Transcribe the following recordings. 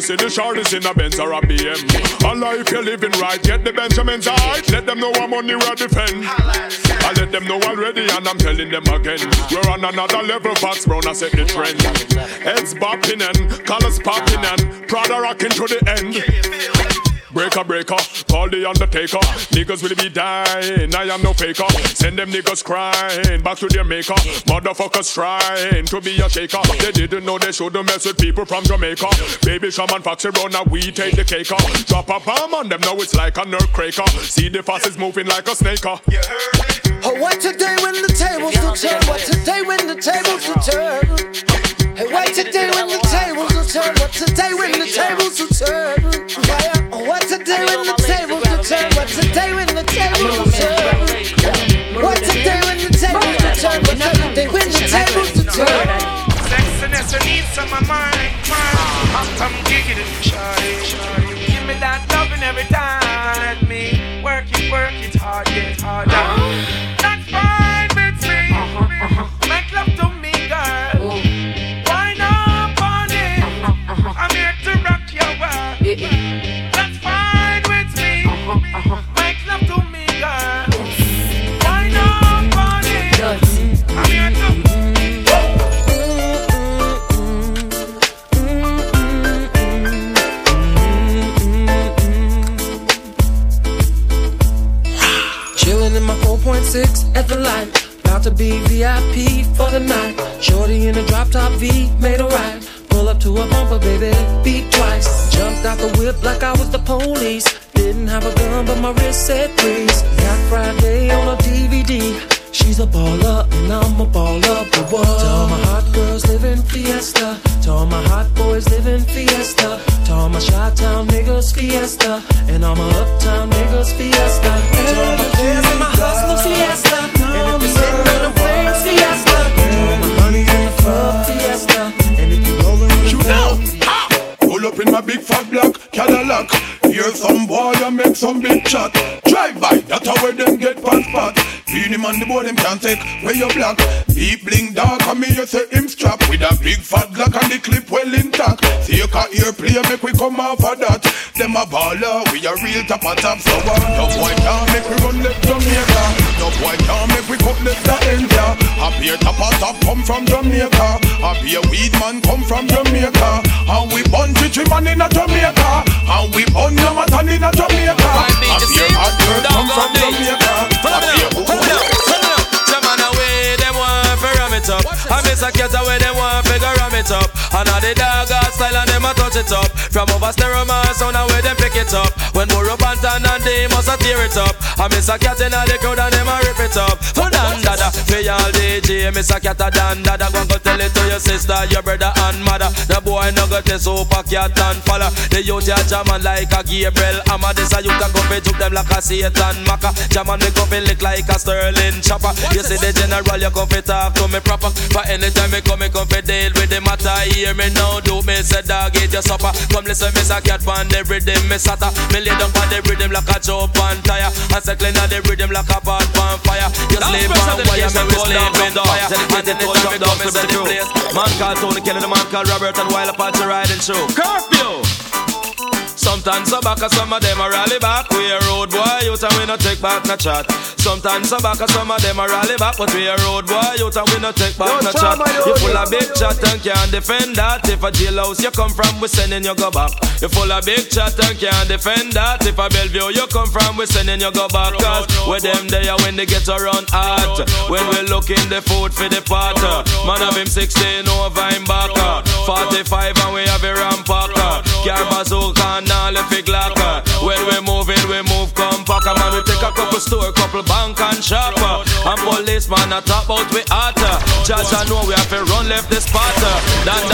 see the shorties in a Benz or a BM. Allah, if you're living right, get the Benjamins right. Let them know I'm money we are defend. I let them know already and I'm telling them again. We're on another level, Foxy Brown, I set the trend. Heads bopping and colors popping and Prada rocking to the end. Breaker, breaker, call the undertaker. Niggas will be dying, I am no faker. Send them niggas crying back to their maker. Motherfuckers trying to be a shaker. They didn't know they shouldn't mess with people from Jamaica. Baby shaman, foxy run, now we take the cake. Drop a bomb on them, now it's like a nerve cracker. See the fast moving like a snake. Oh, what today when the tables will turn? What today when the tables will turn? Hey, what today when the tables will turn? What today when the tables will turn? Fire. What today when the tables will turn? What today when the tables will turn? What today when the tables will turn? What today when the tables will turn? Sexiness, I need some of mine, mine. Come shawty. Give me that loving every time. Let me work it, work it hard, get harder. 4.6 at the light. About to be VIP for the night. Shorty in a drop top V, made a ride. Pull up to a bumper, baby, beat twice. Jumped out the whip like I was the police. Didn't have a gun, but my wrist said please. Got Friday on a DVD. She's a baller and I'm a baller, but what? To all my hot girls living fiesta. To all my hot boys living fiesta. To all my Chi-Town niggas fiesta. And all my uptown niggas fiesta. To all my in my big fat black Cadillac. Hear some boy and make some big chat. Drive by, that's how them get pan spot. Beat him on the board, him can't take where you black. Deep bling dark, and me you say him strap with a big fat glock and the clip well intact. Take a ear play, make we come off of that. Them a baller, we a real top of top. So what? No boy can't make we run left Jamaica. No boy can't make we cut left the India. A beer top of top come from Jamaica. A beer weed man come from Jamaica. And we bun chichi man in a Jamaica. And we bun Yamatan in a Jamaica. A beer hot girl come from Jamaica. A beer Jaman away, them want to ram it up. I miss a cat away, them want to ram it up. And all the dog got style and a touch it up. From over stereo man sound away, them pick it up. When more up and down and they must a tear it up. I miss a cat in the crowd and them a rip it up. For dan dada, for y'all DJ, miss a cat a dan dada. Go go tell it to your sister, your brother and mother. The boy no got this super cat and follow. The youth ya jaman like a Gabriel. I'm a this a youth a go fi juke them like a Satan Maka. Jaman me go fi lick like a Sterling chopper. You see the general, you come fi talk to me proper. But anytime me come, me come fi deal with the matter. Hear me now, do me say dog eat your supper. Come listen, me say cat pan the rhythm, me sata. Me lay down pan the rhythm like a chop on tire. And circling on the rhythm like a pot on fire. You sleep on wire, me we sleep on fire. And anytime me come, me set the place. Man called Tony Kelly, the man called Robert, and while Apache riding show. Curfew. Sometimes so back, some of them a rally back. We a road boy, youth and we no take back no chat. Sometimes so back, and some of them a rally back, but we a road boy, youth and we no take back no chat. You full of big chat and can't defend that. If a jailhouse you come from, we sending you go back. You full of big chat and can't defend that. If a Bellevue you come from, we sending you go back. Cause with them there when they get around hot. When we looking the food for the pot. Man of him 16 over him back. 45 and we have a rampacker. Car bazooka and all the big locker. When we moving, we move compact. Man, we take a couple store, couple bank and shop. And policeman a talk about we hotter. Judge I know we have to run left the spot. Dan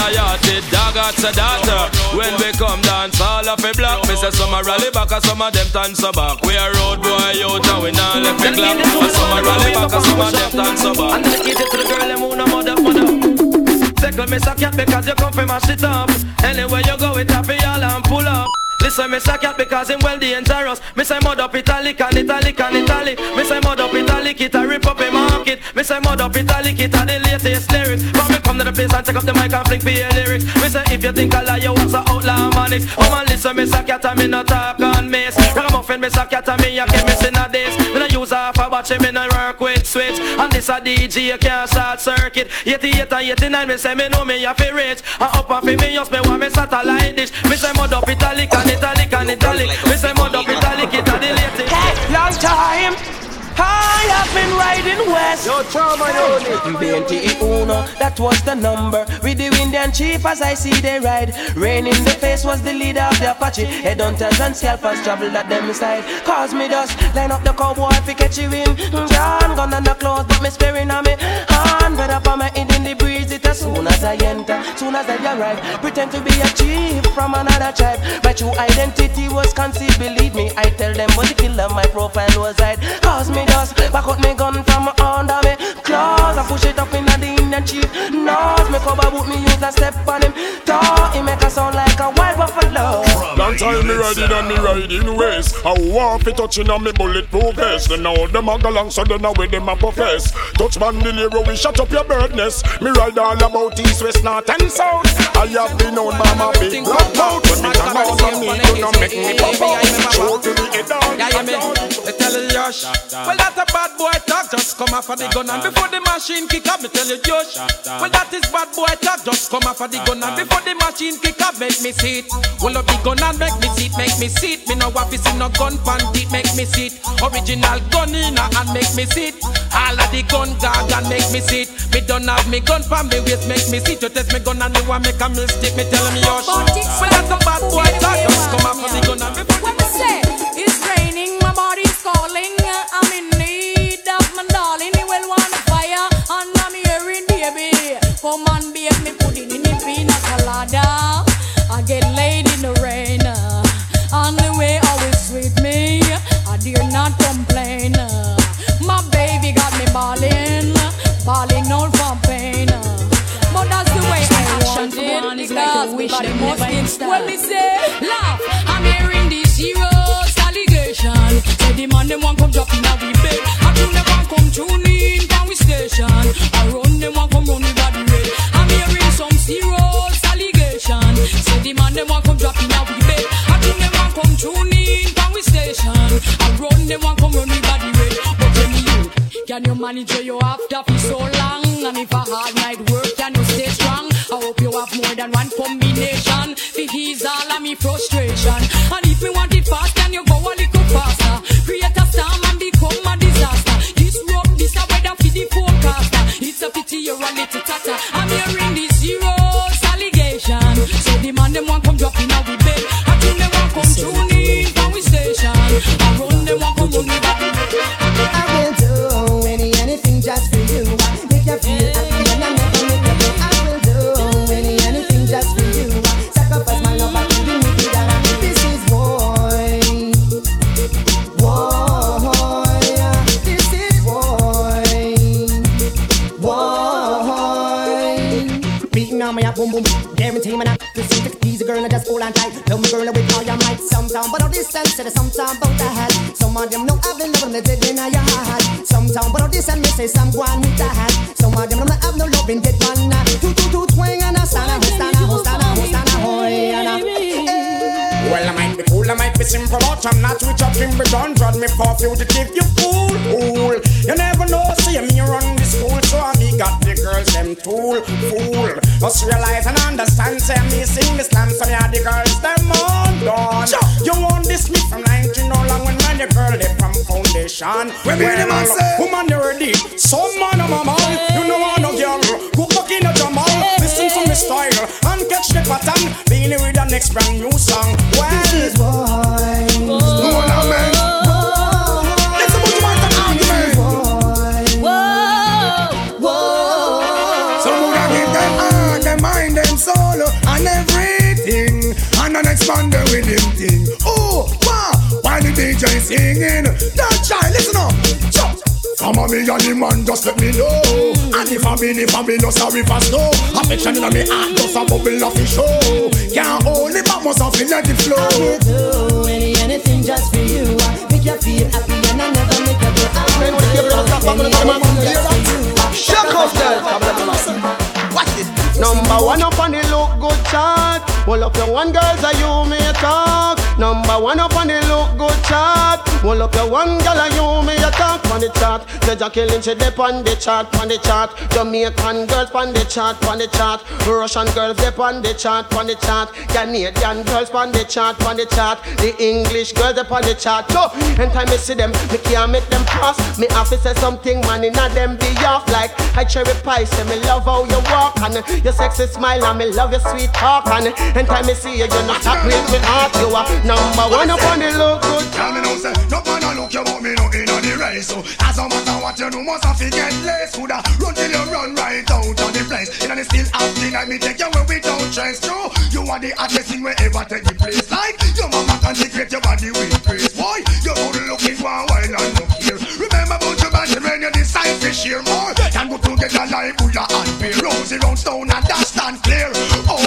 the dog a got a daughter. When we come dance, all of a block. Me say some a rally back, and some of them dance back. We a road boy out, and we not left the clock. Some a rally back, and some of them dance back. And dedicate it to the girl, them who no mother, mother. Second, me suck cat because you come from my shit up. Anywhere you go, it happy all and pull up. Listen, me say cat because him well dangerous. Me say mud up italic and italic and italic. Me say mud up italic, it a rip up a market. Me say mud up italic, it a the latest lyrics. But me come to the place and take up the mic and fling for your lyrics. Me say if you think I lie, you was a outlaw manics. Oh man, listen, me say cat and me no talk on mace. Ragamuffin, me say cat and me a chemist in a days. Me no use half a batch, me no work with switch. And this a DJ, you can't short circuit. 88 and 89, me say me know me a fi rich. And up and fi me just me want me satellite dish. Me say mud up italic and italic and italic. Me say mud up italic, it a the latest. Long time. I have been riding west. Yo, trauma, yo. BNT Uno, that was the number. With the Indian chief as I see they ride. Rain in the face was the leader of the Apache. Headhunters and scalpers traveled at them side. Cause me dust, line up the cowboy fi catch you in. John gun on the clothes, but me sparing on me. Hand red up on my head in the breeze. It as soon as I enter, soon as I arrive. Pretend to be a chief from another tribe. My true identity was concealed, believe me. I tell them, but the killer, my profile was hide. Cause me dust, back out me gun from under me. Claws, I push it up in the Indian chief. Nose, me cover boot me use a step on him. Talk, he make a sound like a wild buffalo. Long time me riding and me riding ways. I want fi touching on me bulletproof vest. Then now them a go long, so then now with them a profess. Touch bandolero, we shut up your birdness. Me ride all about east, west, north and south. I have been by my big black mouth. When me come out on me, you know make me pop out. Show to the head down. Yeah, you me. They tell you. Well, that a bad boy talk. Just come off of the gun and before the machine kick up, me tell you Josh. Well, that is bad boy talk. Just come off of the gun and before the machine kick up, make me see it. Well, up the gun and make me sit, make me sit. Me no want to see no gun pan deep, make me sit. Original gun in and make me sit. it. All of the gun gag and make me sit. Me don't have me gun pan me waist, make me sit. it. You test me gun and me want make a mistake, me tell me Josh. Well, that's a bad boy talk. Just come off of the gun and before What me say? It's raining, my body's calling. I'm in the pina colada. I get laid in the rain, uh, and the way always me. I dare not complain. Uh. My baby got me balling, balling all from pain. Uh. But that's the way I want it because my body must instant. When me say laugh, I'm hearing these heroes allegation. Say the man them want come drop in a bed. I do want come tune in them want come drop in a we bed. I do them want come tune in from we station. I run them want come run the body red. But tell me you, can you manage where you after for so long? And if a hard night work, can you stay strong? I hope you have more than one combination. For ease all of me frustration. And if you want it fast, can you go a little faster? Create a storm and become a disaster. This rope, this a weather for the forecaster. It's a pity you're a little tatter. This and say sometime about that. Some of them know I've been loving the dead in your heart. Sometime, but all this and me say some one with that. Some of them don't have no love in get one. uh, Two two two twang and a stand a hoy and a. Well, I might be cool, I might be simple, but I'm not rich up in Bridon. Drod me for fugitive, you fool, fool. You never know, see me run the school, so I me got the girls, them tool, fool. Just realize and understand, say me sing this slam, so me had the girls, them on done. You want this me from 19 no long when man, the girl, they from foundation. We be the man say. Woman, you ready? Some man, I'm a man, you know I no girl. Go back in the Jamal, listen to me style, and catch the pattern. Beanie with the next brand new song. Well, This is boy. man with him thing. Oh, ma, why the DJ singing? Don't try, listen up. Chop. From a million the man, just let me know. And if I'm in, if I'm in, no sorry for snow. Affection in me heart, just a bubble of the show. Can't hold it, but must have been let it flow. I will do any, anything just for you. Make you feel happy and I never make you go out. Shut off that. Watch this. Number one up on the look good chart. Hold up your one girls are you may talk. Number one up on the look good chart. Hold up your one girl are you may talk on the chart. The Jackie Lynch they on the chart, on the chart. Jamaican girls on the chart, on the chart. Russian girls they on the chart, on the chart. Canadian girls on the chart, on the chart. The English girls they on the chart. So, anytime I see them, me can't make them pass. Me have to say something, man, in a them be off like I cherry pie. Say me love how you walk and your sexy smile and me love your sweet talk and anytime I see you, you not stop break me heart. You are number one up on the look good. Tell me no say, no man a look you want me no in on the race. So as no matter what you do, must have to get less. Coulda run till you run right out of the place. In the still asking I me take you where we don't trust you. You are the hottest thing wherever take the place. Like your mama consecrate your body with praise. Boy, you good looking for a while and look here. Remember about your body when you decide to share more. Can go together like Buddha and Bear. Rosy round stone and that stand clear. Oh,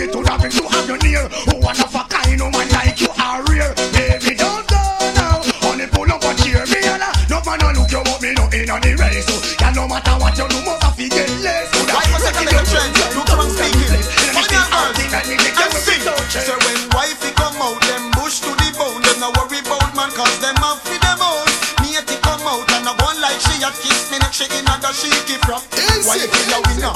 and die it would have been to have you near. Oh, one of a kind, no man like you are rare. Baby, don't go now. Only pull up a cheer me and no man no look you want me no in on the race. So, yeah, no matter what you do, must have to get less. Could have Why must I taken take your a trend? chance. Look how I'm speaking. Find your asking me take you and sing. So when wifey come out, them bush to the bone. Them no worry about man, cause them have for them own. Me a come out and I one like she a kiss me neck, she in a the shaky from. Wifey a winner,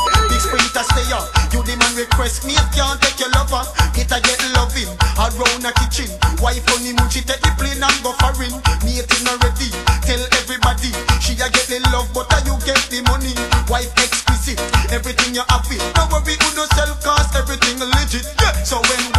big sprinter stay up. You the man request me, if can't take your lover. It a get loving, around a kitchen. Wife on the moon, she take the plane and go foreign. Me it not ready, tell everybody. She a get the love, but a you get the money. Wife exquisite, everything you have it. No worry, who no sell cause everything legit. Yeah. So when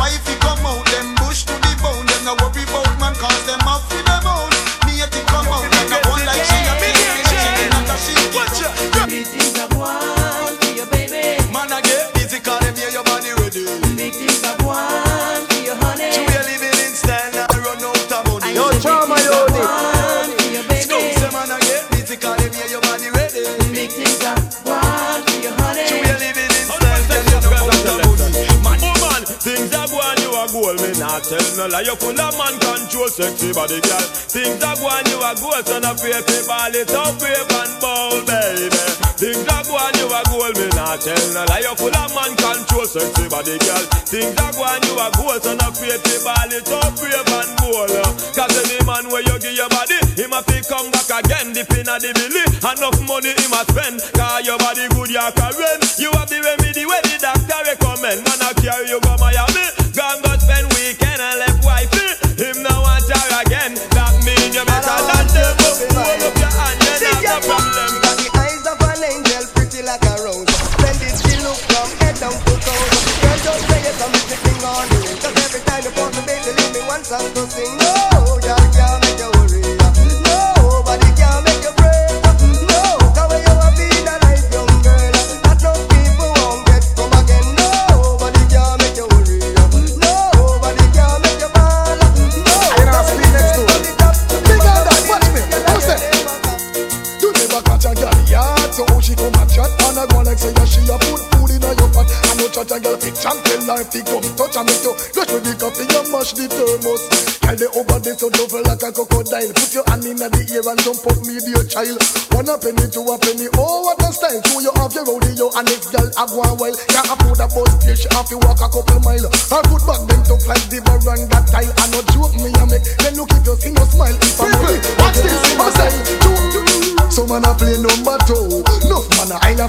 tell no lie. You full of man control, sexy body, girl. Things are going, you are goal, so no fake ball it up, brave and bold, baby. Things are going, you are goal, me not tell no lie. You full of man control, sexy body, girl. Things are going, you are goal, so no fake ball it up, brave and bold. Cause any man where you give your body, a fi come back again, dip in the belly. Enough money him a spend, cause your body good, you can run. You have the remedy where the doctor recommend. Man, I carry you go Miami, you leave me a. Put your hand in the ear and jump up me dear child. One a penny, two a penny, oh what a style. Two you have your rodeo and next girl go a while. Can't afford a bus she have to walk a couple mile. Her foot back them tough like the baranga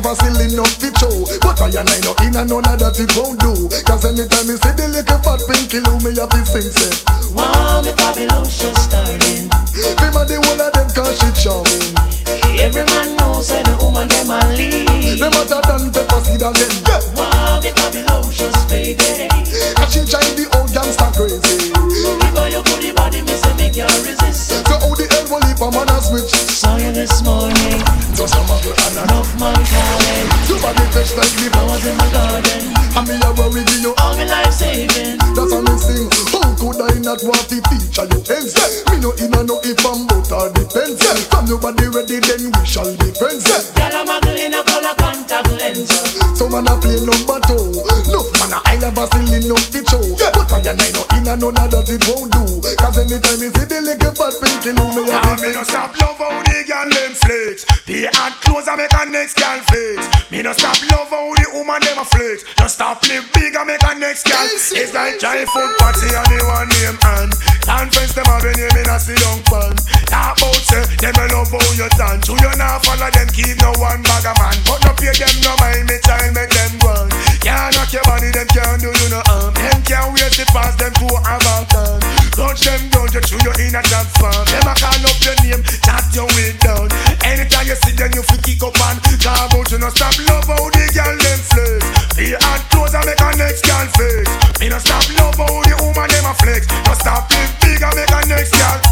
never silly enough to show But I and I no in and none of that it won't do Cause anytime me see the little fat pinky Lou me a fi sing say Wow, the Babylon show starting. Them a the one of them cause she charming Every man knows that the woman them a lead. Them hotter than pepper seed again Wow, the Babylon show's fading. And she drive the old gangster crazy Because you put the body, me say make you resist. So how the hell will leave a man a switch Saw you this morning. Just a muggle and enough man calling. Your body fresh like the flowers in my garden. And me a worry you all me life saving. That's a me sing. How could I not want to feature you ends? Me no in a no if I'm but all depends. From your body ready then we shall be friends. Girl a muggle in a color contact lens. So man a play number two. Look man a I never still enough the show. But I and I no in a none of that it won't do. Cause anytime you see the little fat pinky look me a me no stop love how the girl them flex. The hot clothes I make a next girl flex. Me no stop love how the woman them a flex. Just stop live big and make a next girl. It's like giant food party and the one name and conference them a name in a sit down pan. Talk about say them a love how you dance. You not follow them keep no one bag of man. But no pay them no mind me do you no harm. Um, them can't wait to pass them to have a turn. Touch them down you chew you in a job farm. Them a call up your name, chat your way down. Anytime you see them you feel kick up and talk about you no stop love how the girl them flex. The hot clothes and make a next girl flex. Me no stop love how the woman them a flex. No stop live big and make a next girl.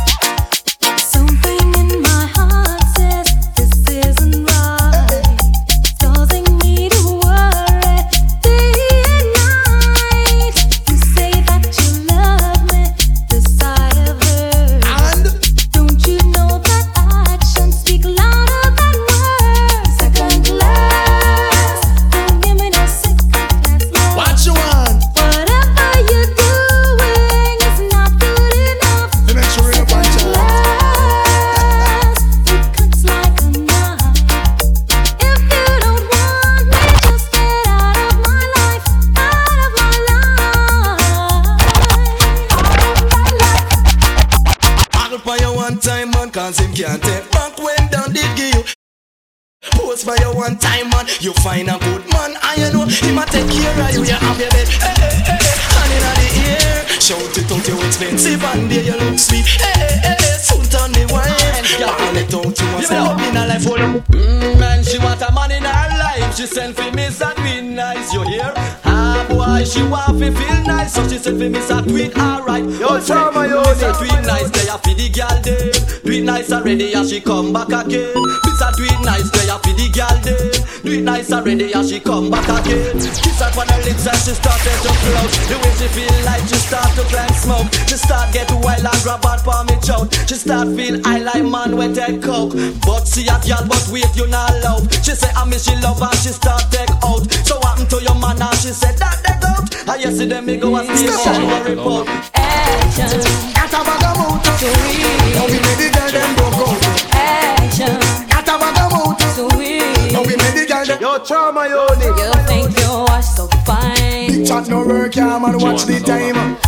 Like man with that coke. But see a girl, but wait you not love. She say I miss she love and she start take out. So what happen to your man and she said that they out. And you see them me go and station she go report. Action, Got a bag of mouth. so real. Now we make the girl them broke out. Action, Got a bag of mouth. so real. Now we make the girl them. Yo, Chama, yo, You think you are so fine. Big chat no work, yeah, man. Watch the time.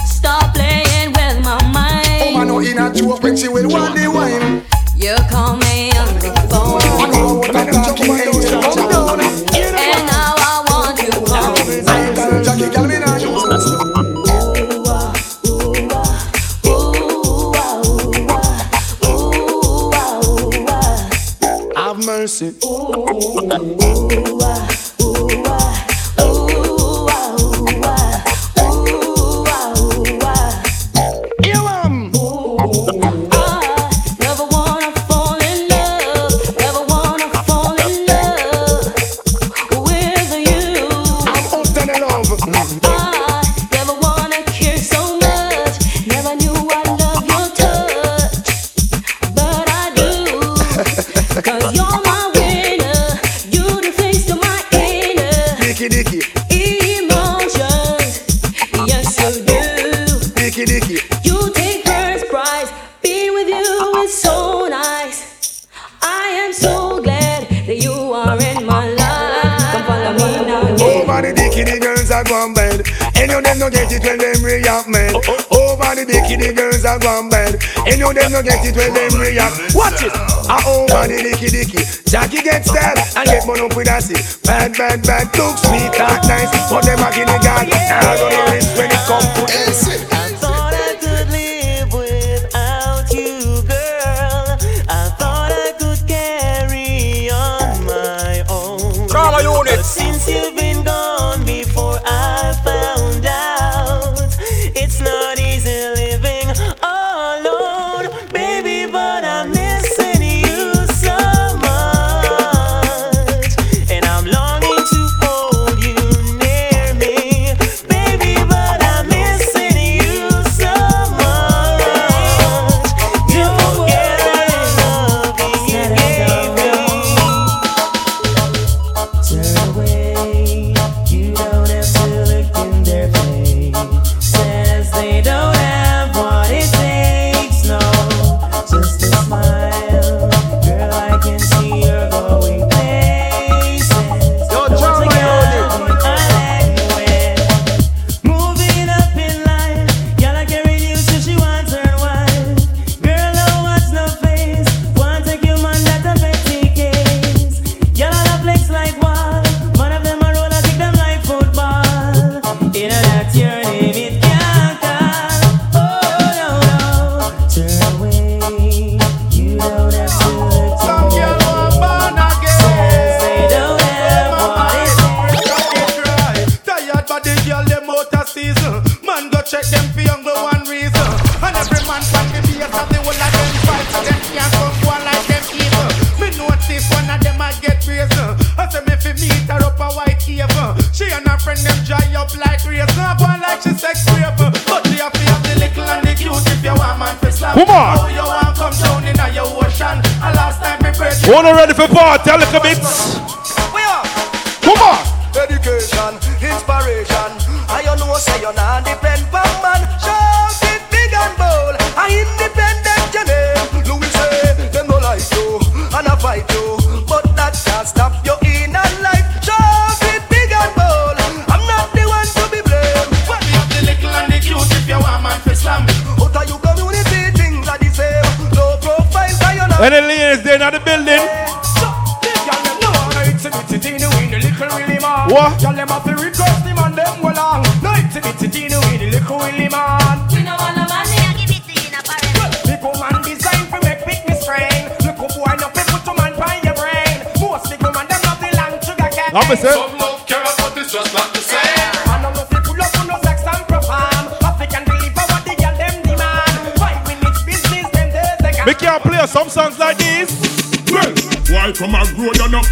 Gone bad. Any of them no get it when them react. Watch it. Ah, over the dicky, dicky. Jackie gets that and get money up with a. Bad, bad, bad. Look sweet, that nice. But them a guinea god. Now gonna rinse when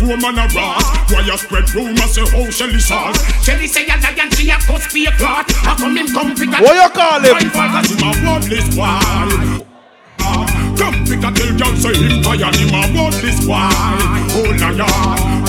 road a poor man a rat? Why you spread rumors say how Shelly sauce? Shelly say a lion, she a cuss be a clot. How come him come pick a What you call him? Why cause him a bloodless boy. Come pick a tell girl say him tired, him a bloodless boy. Oh na ya.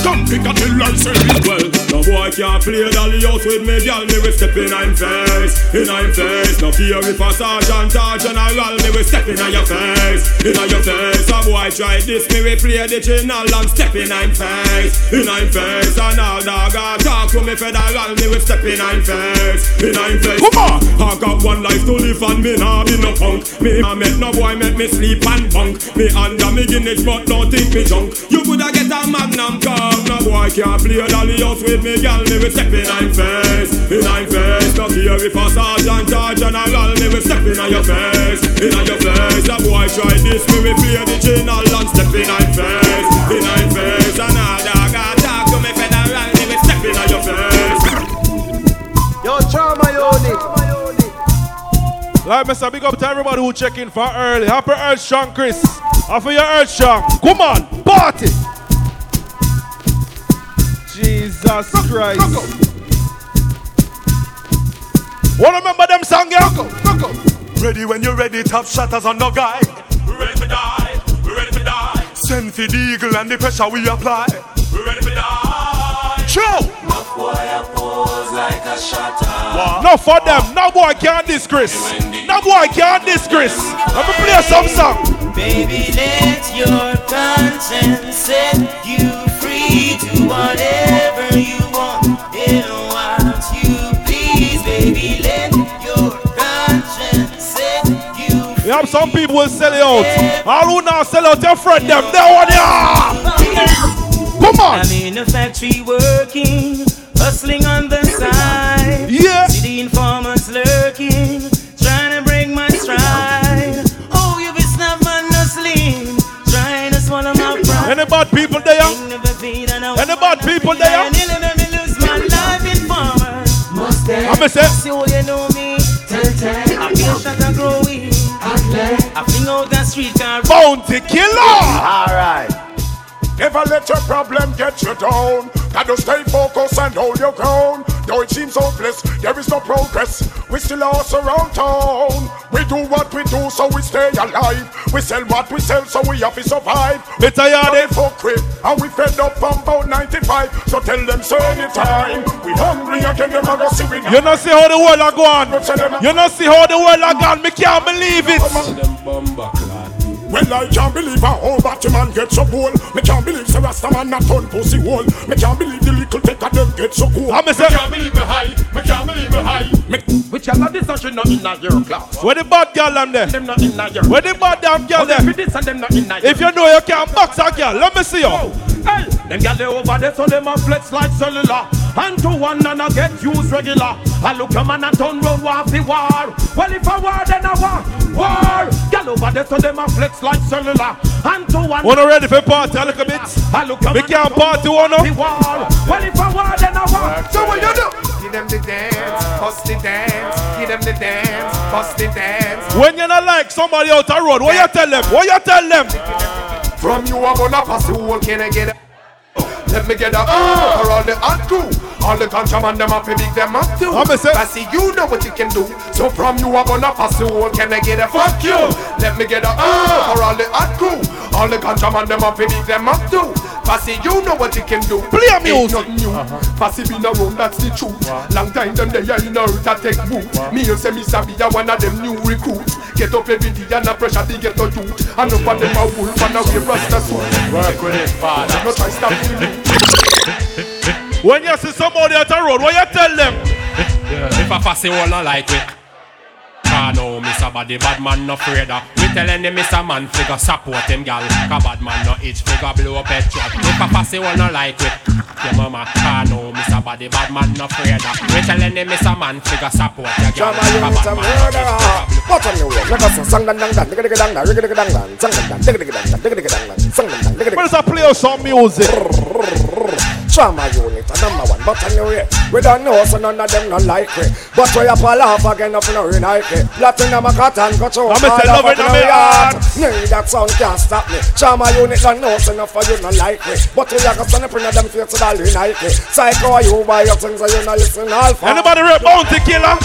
Come pick a tell I say him well. No boy can't play dolly house with me, girl. Me will step in I'm face, in I'm face. No fear if a sergeant or general, me will step in on your face, in your face. A boy try this, me will play the channel and step in I'm face, in I'm face. And all dog a talk to me federal, me will step in I'm face, in I'm face. Come on, I got one life to live and me nah be no punk. Me nah make no boy make me sleep and bunk. Me under me Guinness but don't think me junk. You coulda get a magnum cup, no boy can't play dolly house with me, girl. Me will step in I'm face, in I'm face. No fear if a sergeant or general, me will step in your face, in your face. A boy try this, me will play the channel and step in I'm face, in I'm Like, Mr. Big up to everybody who check in for early. Happy Earth Strong, Chris. Happy your Earth Strong. Come on, party. Jesus Christ. Wanna remember them song, yeah? Ready when you're ready, top shatters on no guy. We ready to die, we ready to die. Send for the eagle and the pressure we apply. We ready to die. Show! No for them. No boy can't disgrace. No boy can't disgrace. Let me play some song. Baby, let your conscience set you free. to whatever you want and what you please. Baby, let your conscience set you You have some people will sell you out. All who now sell out your friend them. They want ya. Come on. I'm in a factory working, hustling on the side. Yeah. See the informants lurking, trying to break my stride. Oh, you be snap man hustling, trying to swallow my pride. Any bad people there? Any bad people there? Nearly made me lose my life in farmer. I'ma say- See all you know me. I feel shot and growing. I fling out the street car. Bounty killer. Alright. Never let your problem get you down. Gotta stay focused and hold your ground. Though it seems hopeless, there is no progress. We still are around town. We do what we do, so we stay alive. We sell what we sell, so we have to survive. Me tired of for quit, and we fed up from about 95. So tell them so anytime. We hungry again, them a go see we You not see how the world are gone. You not see how the world are gone. Me can't believe it. Well, I can't believe a whole Batman get so cool. Me can't believe the Rasta man not turn pussy hole. Me can't believe the little take of them get so cool. I'm say- me can't believe me high. Me can't believe me high. Me, which are not this and she not in a your class. Where the bad girl them there? Them not in a your. Where the bad damn girl Oh, there? them for this and them not in a If you know you can't box a girl, let me see you. Hey, them gyal they over there so them a flex like cellular. And to one and I get used regular. I look a man and turn round war the war. Well if a war then a war, war. Gyal over there so them a flex like cellular. And to one. Wanna ready for party a little bit? I look a We man can't and turn party round one the war. Well if a war then a war. So what you do? Give them the dance, bust the dance, give them the dance, bust the dance. When you not like somebody out the road, what you tell them? What you tell them? From you I'm gonna pass the whole can I get a Let me get uh, for all the hot crew All the contraband them up, big them up too. I'm I see you know what you can do. So from you I'm gonna pass the whole. Can I get a fuck you? Let me get a uh for all the hot crew. All the contraband them up, big them up too. Passy, you know what you can do. Play a Ain't music. nothing new. Passy been around, that's the truth. Long time them they in earth a take root. Me you say me sabi a one of them new recruits. Get up every day and a pressure to get a youth. And up on them a wolf and a way rasta suit. Work with it, father. No try stop me. When you see somebody at a road, what you tell them? If a fussy one not like it. Ah no, Mr. Body bad man no afraid of. We telling him Mr. Man figure support him gal. Cause bad man no itch figure blow up head trap. If a fussy one not like it. Your mama, ah no, Mr. Body bad man no afraid of. We telling him Mr. Man figure support your gal. Chama you Cause it's bad a man no itch murderer. figure blow What on the way? Let us sang dan dan dan, digga digga dang dan, digga digga dang dan, sang dan dan, digga digga dang dan, digga digga dang dan, sang dan dan, digga digga. Where's a play us some music? Trauma unit, a number one, but anyway, we don't know, so none of them not like it. But we a pull off again, up in a like it. Platinum a cotton, cut out, I'ma all love up it in in me our heart. Need that sound can't stop me. Trauma unit don't know, so enough for you not like it. But we a go stand up in them face, so all we like it. Psycho, you buy your things, so you not listen alpha. Anybody rap Bounty Killer?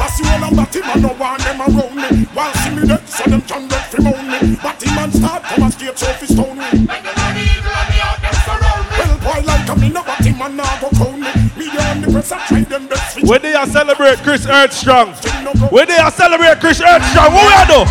Pass you all on Batty man, no want them around me. While see me dead, so them can get from on me. Batty man start come and straight off his stone me. Well, boy, like a When they are celebrate Chris Earthstrong. When they are celebrate Chris Earthstrong, what we are do?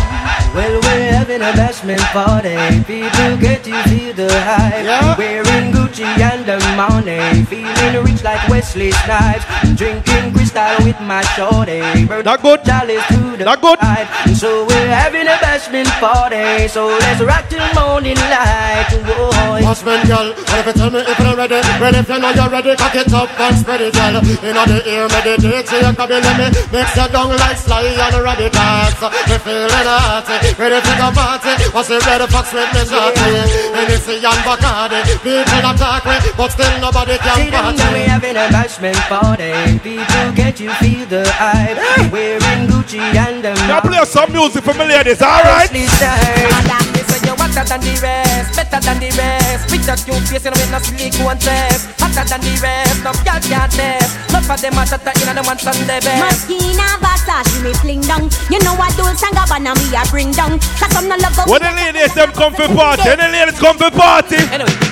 Well, we're having a bashment party. People get to feel the hype. Wearing Gucci and the money. Feeling rich like Wesley Snipes. Drinking crystal with my shorty. Not good. Chalice to the Not good. Hype. So we're having a bashment party. So let's rock till morning light. Whoa. Husband, girl, what if you tell me if you're ready? Well, if you know you're ready, cock it up and spread it, girl. In the ear, meditate, so you can be let me mix it down like sly and radicals. You feeling hot, ready to go party? What's the red fox with me shorty? Hennessy and Bacardi, people attack me, but still nobody can See them now we party. having a bashment party. People get you feel the hype. Wearing Gucci and the Now play some music for me ladies, alright? Wesley Snipes. Me say you hotter than the rest, better than the rest. Picture cute face, you know with no sleek one test. Hotter than the rest, no girl can't test. None of them are hotter in the one Sunday best. Moschino Versace me fling down. You know what Dolce and Gabbana me a bring down. Cause some no love go When the ladies them come for party, when the ladies come for party. Anyway, hands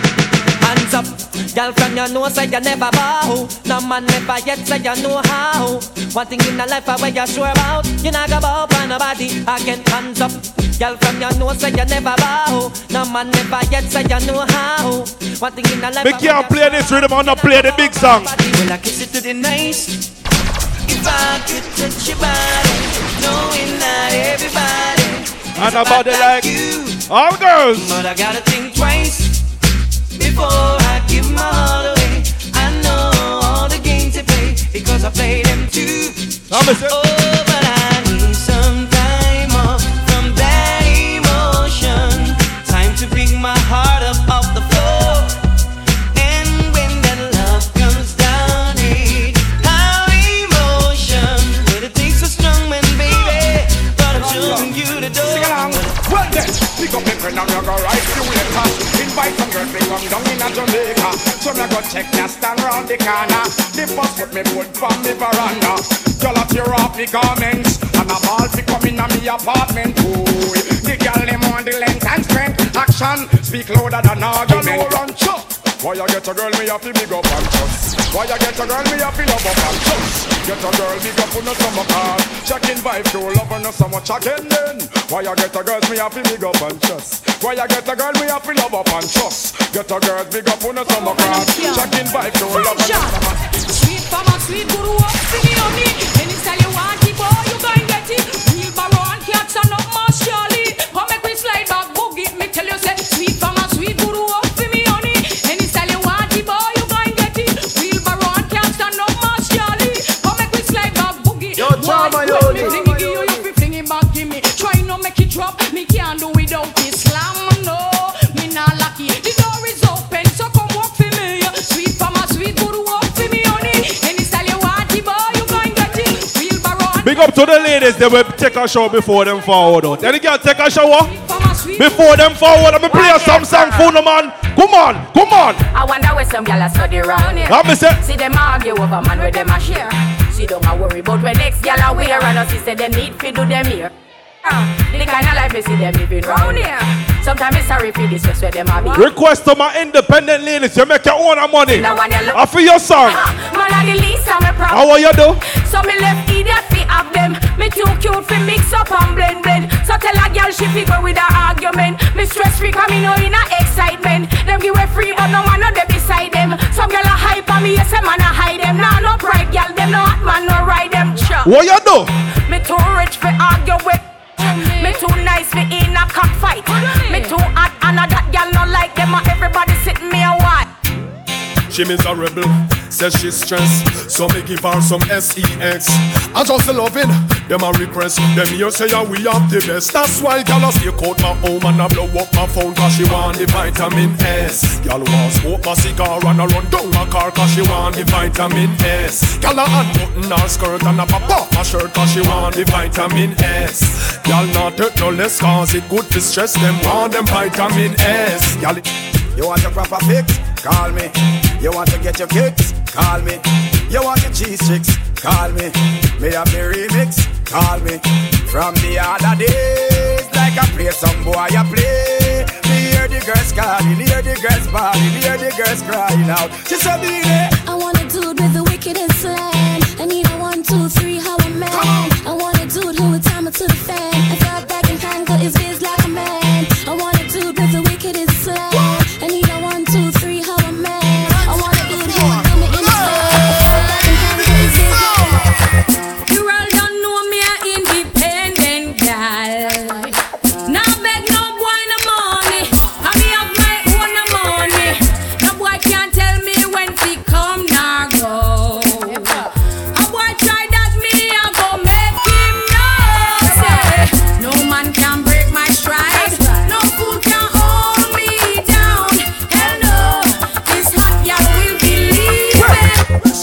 up. Girl from you know say you never bow. No man never yet say you know how. One thing in the life where you sure about. You not go bow for nobody Again hands up. Girl from you know say you never bow. No man never yet say you know how. One thing in the life We can't play this rhythm and not play the big song. Well I kiss it to the nice. If I could touch your body Knowing not everybody And about the like you. all girls. But I gotta think twice Well then, pick up from that emotion. Time to bring my heart up off the pen and when that love comes down, it's emotion. With a things strong when baby. Got until you go right to later. Invite some girls, they come down in a Jamaica. So me go check that stand round the corner. The bus put me foot from the veranda. Girl up your off the garments and a ball fi come in a me apartment. Ooh, the girl them on the length and strength. Action speak louder than argument. Girl, run chuck. Why you get a girl me have to big up and trust? Why you get a girl me have to love up and trust? Get a girl big up on no summer car. Checking vibe to love no summer checking then. Why you get a girl me have to big up and trust? Why you get a girl me have to love up and trust? Get a girl big up on no summer car. Checking vibe to love no summer. Sweet mama, sweet guru, up me on me. Anytime you want it, boy, you go and get it. Big up to the ladies, they will take a shower before them forward out. Any girl take a shower? Before them forward, me play some song for no man. Come on, come on. I wonder where some gyal a study round here. Let me say. See them argue over man where them a share. She don't a worry about when next gyal a wear and us say them need fi do them here. The kind of life we see them living round here. Sometimes it's sorry for this just where them a be. Request to my independent ladies, you make your own money. Now when you look- I feel your song. Uh-huh. Man a the least of me problem. How are you do? So me left idiot fi have them. Me too cute fi mix up and blend blend. So tell a girl she fi go with her argument. Me stress free 'cause me know in a excitement. Them give way free but no man no dey beside them. Some girl a hype on me, yes a man a hide them. Nah no pride girl, them no hot man no ride them. Cha. What you do? Me too rich fi argue with. Me too nice fi in a cockfight. Me too hot and a that girl no like them. Everybody sitting me a what? She miserable, says she's stressed. So me give her some sex. I just loving them a request. Them here say yeah, we have the best. That's why gal a stay out my home and I blow up my phone cause she want the vitamin S. Gal want smoke a cigar and a run down my car cause she want the vitamin S. Gal a unbutton her skirt and a pop off her shirt cause she want the vitamin S. Gal not take no less cause it good to stress them want them vitamin S. It You want your proper fix? Call me. You want to get your kicks? Call me. You want your cheese chicks? Call me. Me have the remix? Call me. From the other days, like I play some boy, I play. Me hear the girls calling, hear the girls bawling, hear the girls crying out. Just a minute. I want a dude with the wickedest slang. I need a one, two, three,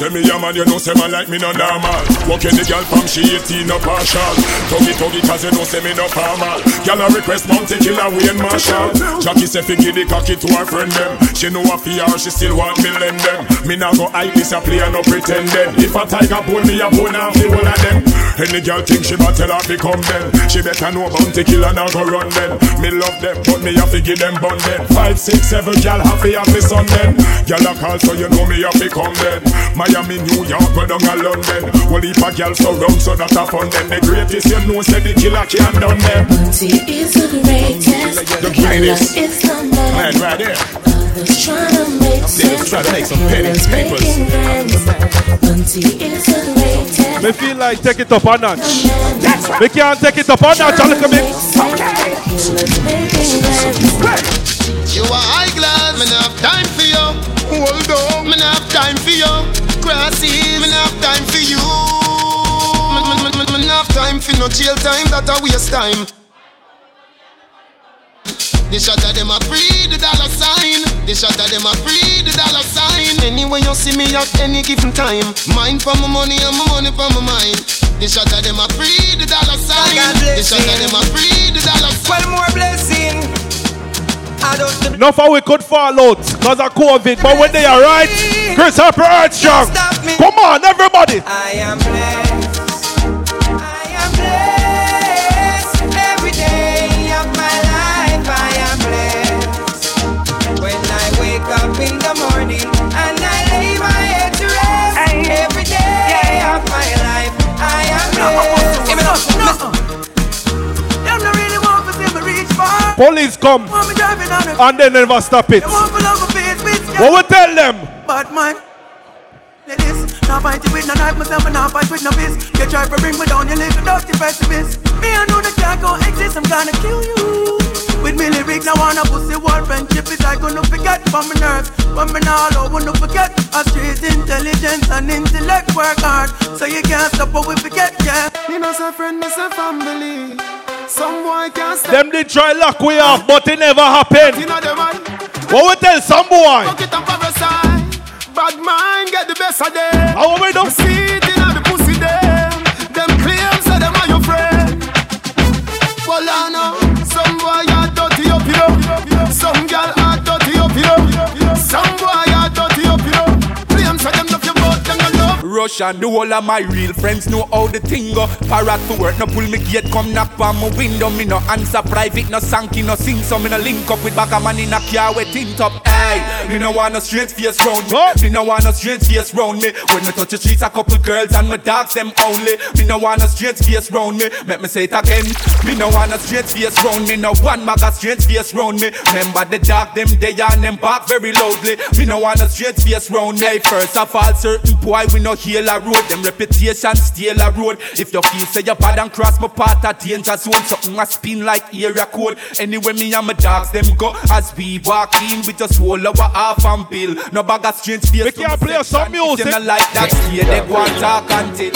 Say me a man, you know say man like me no normal. Walking the girl from she 18 no partial. Tuggy tuggy cause you know say me no formal. Girl a request Bounty Killer Wayne Marshall. Jackie say fi give the cocky to her friend them. She know a fear she still want me lend them. Me nah go hide this a play and no pretending If a tiger bone me a bone and fi one of them Any girl think she better have become them She better know Bounty Killer now go run them Me love them but me have to give them bun them Five, six, seven girl happy me son them Girl a call so you know me have become them Miami, New York, go down a London. Well, if a girl surround, so that a fun them. The greatest you know, say the killer can't done them. Bounty is the greatest. The greatest. It's the man. Man, right there. Others trying to make sense. trying to make some pennies, papers. Bounty is the greatest. Me feel like take it up a notch. Me can't take it up a notch. Look at me. You are high glass, me have time for you. Hold on, me have time for you. Grassy, me have time for you. Me, have time for no jail time, that a waste time. The shot of them a free the dollar sign. The shot of them a free the dollar sign. Anyway you see me at any given time. Mind for my money and my money for my mind. The shot of them a free the dollar sign. The shot of them a free the dollar sign. Well, more blessing. I don't Enough how we could fall out because of COVID, but when they are right, Chris Harper Earth strong. Come on, everybody. I am blessed. Police come Want me driving on a and they never stop it. They want to love a face with What we tell them? Bad man. Let this. Not fighting with no knife, myself, and not fight with no fist. You try to bring me down, you live a dirty precipice. Me, I know that can't go exist, I'm gonna kill you. With me lyrics, now wanna pussy war friendship is I gonna forget from my nerves. But me now I wanna forget. A street intelligence and intellect work hard. So you can't stop what we forget, yeah. Me no say friend, me say family. Some boy can't step Them did try lock we off, but it never happened. in the man. What we tell some boy? Fuck it up other side. Bad mind get the best of them. How we do? See it in the pussy them. Them claims say them are your friend. Well I know some boy are dirty rush and the whole of my real friends know how the thing go. Parrot to work, no pull me gate, come knock on my window. Me no answer private, no sanky, no sing. So me no link up with back a man in a car with tint up. Hey, me no want no strange face round me. Me no want no strange face round me. When me touch the streets, a couple girls and my dogs them only. Me no want no strange face round me. Make me say it again. Me no want no strange face round me. No one mag a strange face round me. Remember the dog them they and them back very loudly. Me no want no strange face round me. First of all, certain boy we no heal a road. Them reputation steal a road. If you feel say you bad and cross my path a danger zone, something a spin like area code. Anyway, me and my dogs them go as we walk in. We just roll our half and bill. No bag of strange face. We can't play some music. If you like that, yeah, they go and talk until.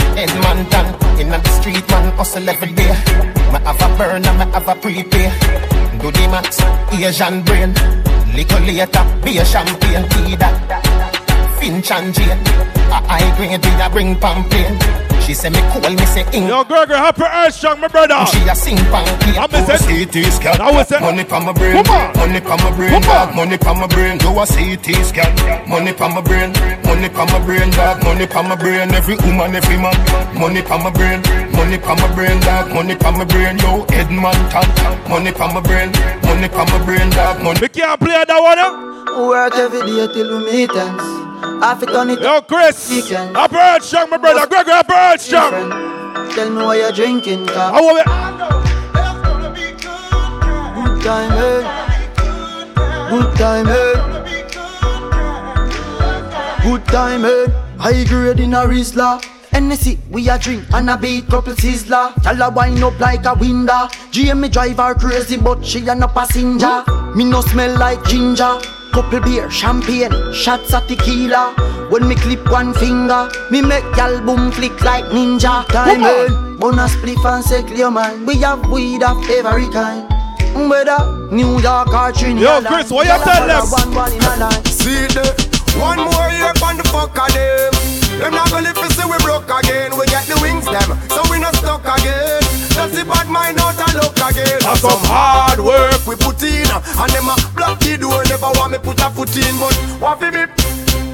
done in the street, man, hustle every day. Me have a burn burner, me have a prepay. Do the max, Asian brain. Little later, be a champagne, tea that. Finch and Jane. A high grade, we a bring pamphlet. She say me cool, me say ing. Yo, Gregory, happy earth strong, my brother. She a sing pamphlet. I'm a set. CT scan. Now we say. Money pa my brain. Come on. Money pa my brain. Come on. Money pa my brain. Do a CT scan. Money pa my brain. Money pa my brain. Dog. Money pa my brain. Every woman, every man. Money pa my brain. Money pa my brain. Dog. Money pa my brain. Yo, Edmonton. Money pa my brain. Money pa my brain. Dog. Money. We can't play that one. eh? Work every day till we meet ends. Half it on it. Yo, Chris. Weekend. Earth strong, my brother. Gregory, happy earth strong. Tell me what you're drinking, car. I want it. Good time, eh? Good time, eh? Good time, eh? High grade in a Rizla. Hennessy, we a drink and a beat couple sizzler. Tell her wind up like a window. GM me drive her crazy, but she a no passenger. Me no smell like ginger. Couple beer, champagne, shots of tequila. When me clip one finger, me make y'all boom flick like ninja. Time, eh? Bonus spliff and say clear man. We have weed of every kind. Whether New York or Trinidad. Yo, Chris, what you tell them? One, one in a line. See the one more year on the fuck of them. Them not gonna live to see we broke again. We get the wings them, so we not stuck again. That's the bad mind out and look again. That's some hard work we put in, and them a block the door. Never want me put a foot in, but what fi bip,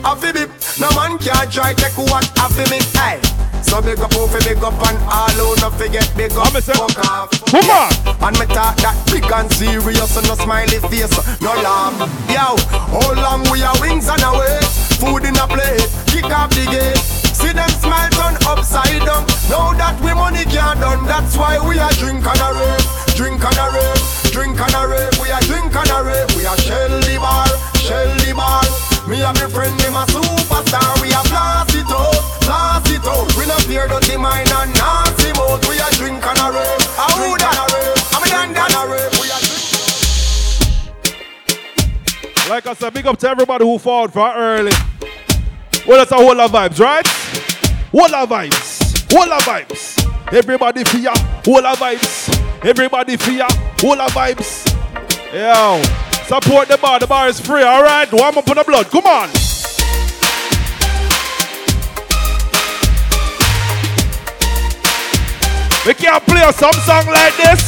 a fi bip. No man can't try take what a fi me. Hey. So big up, oh, big up and all who no forget big up. Fuck off. Come on. And me talk that big and serious and no smiley face, no laugh. Yo, how long we are wings on our way? Food in a plate, kick off the gate. See them smile turn upside down. Now that we money can't done, that's why we are drink and a rave, drink and a rave, drink and a rave. We are drink and a rave. We are shell the bar, shell the bar. Me and my friend, them a superstar. We are blast it out, blast it out. We no fear dirty mind and nasty mouth. We are drink and a rave, drink and a rave. I'm a and a rave. Like I said, big up to everybody who fought for early. Well, that's a whole lot of vibes, right? Whole lot of vibes. Whole lot of vibes. Everybody fear. Whole lot of vibes. Everybody fear. Whole lot of vibes. Yo, support the bar. The bar is free, all right? Warm up on the blood. Come on. We can't play some song like this.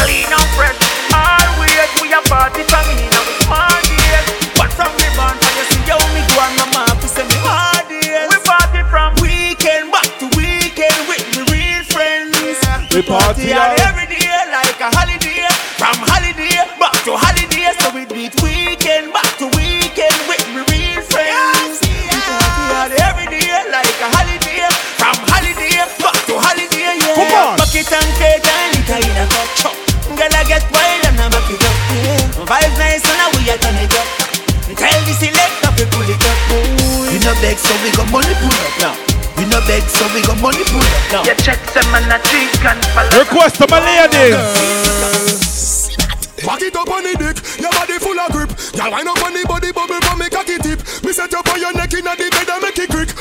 Clean and fresh, always we a party from in our small days. What song we born for you see how me go and to send me hard days. We party from weekend back to weekend with me real friends. We party every selector to pull it up. We no beg, so we got money pull up now. We no beg, so we got money pull up now. You check some and a drink and follow. Request to my ladies. Back it up on the dick, your body full of grip. Y'all wind up on the body bubble from me cocky tip. Me set up on your neck in the bed and make it creak.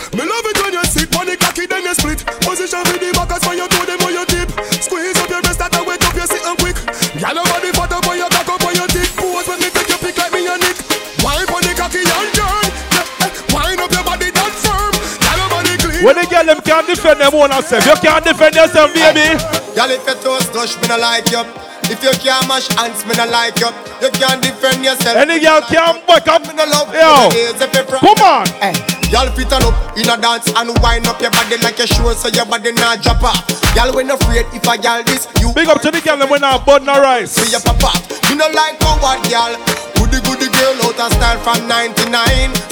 When the girl them can't defend them own self, you can't defend yourself, baby. Y'all if your toes touch, me no like you. If you can't mash hands, me no like you. You can't defend yourself. Any girl can't back up. Me no love Yo, you. You come on. Hey. Y'all fit on up in a dance and wind up your body like a show so your body not drop off. Y'all when afraid if I y'all this you. Big up to the girl them when I bud no rice. See your papa. Me no like coward girl. Goody goody girl out of style from 99.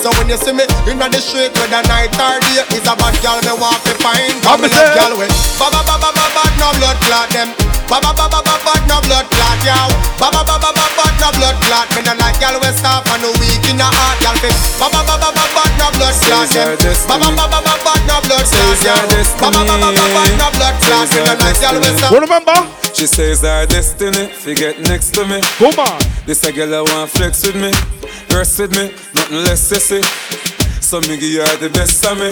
So when you see me in the street whether night or day, is a bad girl me walk me fine. Cause me love girl with ba ba ba ba ba ba no blood clot them. Ba ba ba ba ba ba no blood clot yow. Ba ba ba ba ba ba no blood clot. Me no like girl we soft and no weak in the heart. Girl fit. Ba ba ba ba ba ba no blood clot them. Ba ba ba ba ba ba no blood clot yow. Ba ba ba ba ba ba no blood clot. Me no like girl we soft. remember? She says our destiny, fi get next to me. Come on. This a girl I want flex with me, verse with me, nothing less sissy. So me give you her the best of me.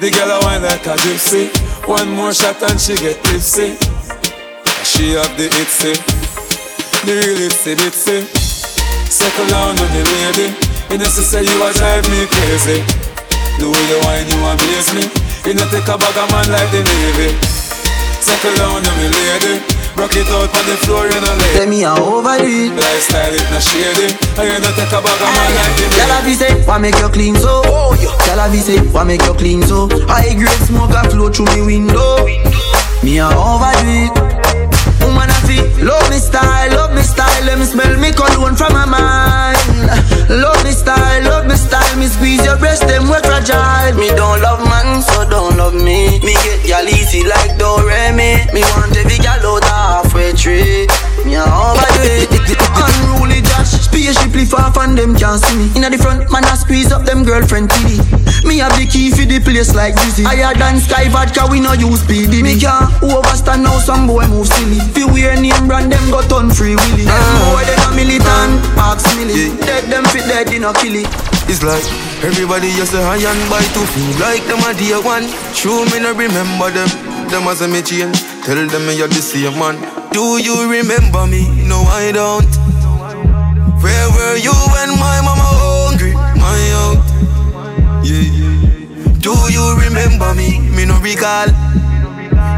The girl I want like a gypsy. One more shot and she get tipsy. She have the itsy, the real itsy bitsy. Second down on the lady. You know say you a drive me crazy. The way you whine you amaze me. You know take a bag of man like the navy. Second down on me lady. Rock it out on the floor, you know lady. Tell me I overdo it. Lifestyle it not shady. And you know take a bag of man like the Tell her navy. say, why make you clean so? Tell her say, why make you clean so? High grade smoke a flow through me window. Me a overdo it. Woman I feel love me style, love me style. Let me smell me cologne from my mind. Love me style, love me style. Me squeeze your breast, them we fragile. Me don't love man, so don't love me. Me get gal easy like Doremi. Me want every gal out halfway tree. Me a overdo it. Unruly Josh, spaceship lift off and them can't see me. Inna the front, man I squeeze up them girlfriend TD. Me have the key for the place like Dizzy. Higher than Sky Vodka, we no use PD. Me can't overstand now, some boy move silly. Fi wear name brand, them got on free willy. Them ah. boy they a militant, ask milli. Dead them fit dead, they no kill it. It's like everybody just a high and buy to feel like them a dear one. True, me no remember them. Them as a me change. Tell them me you're the same man. Do you remember me? No, I don't. Where were you when my mama hungry? My out. Yeah. Do you remember me? Me no recall.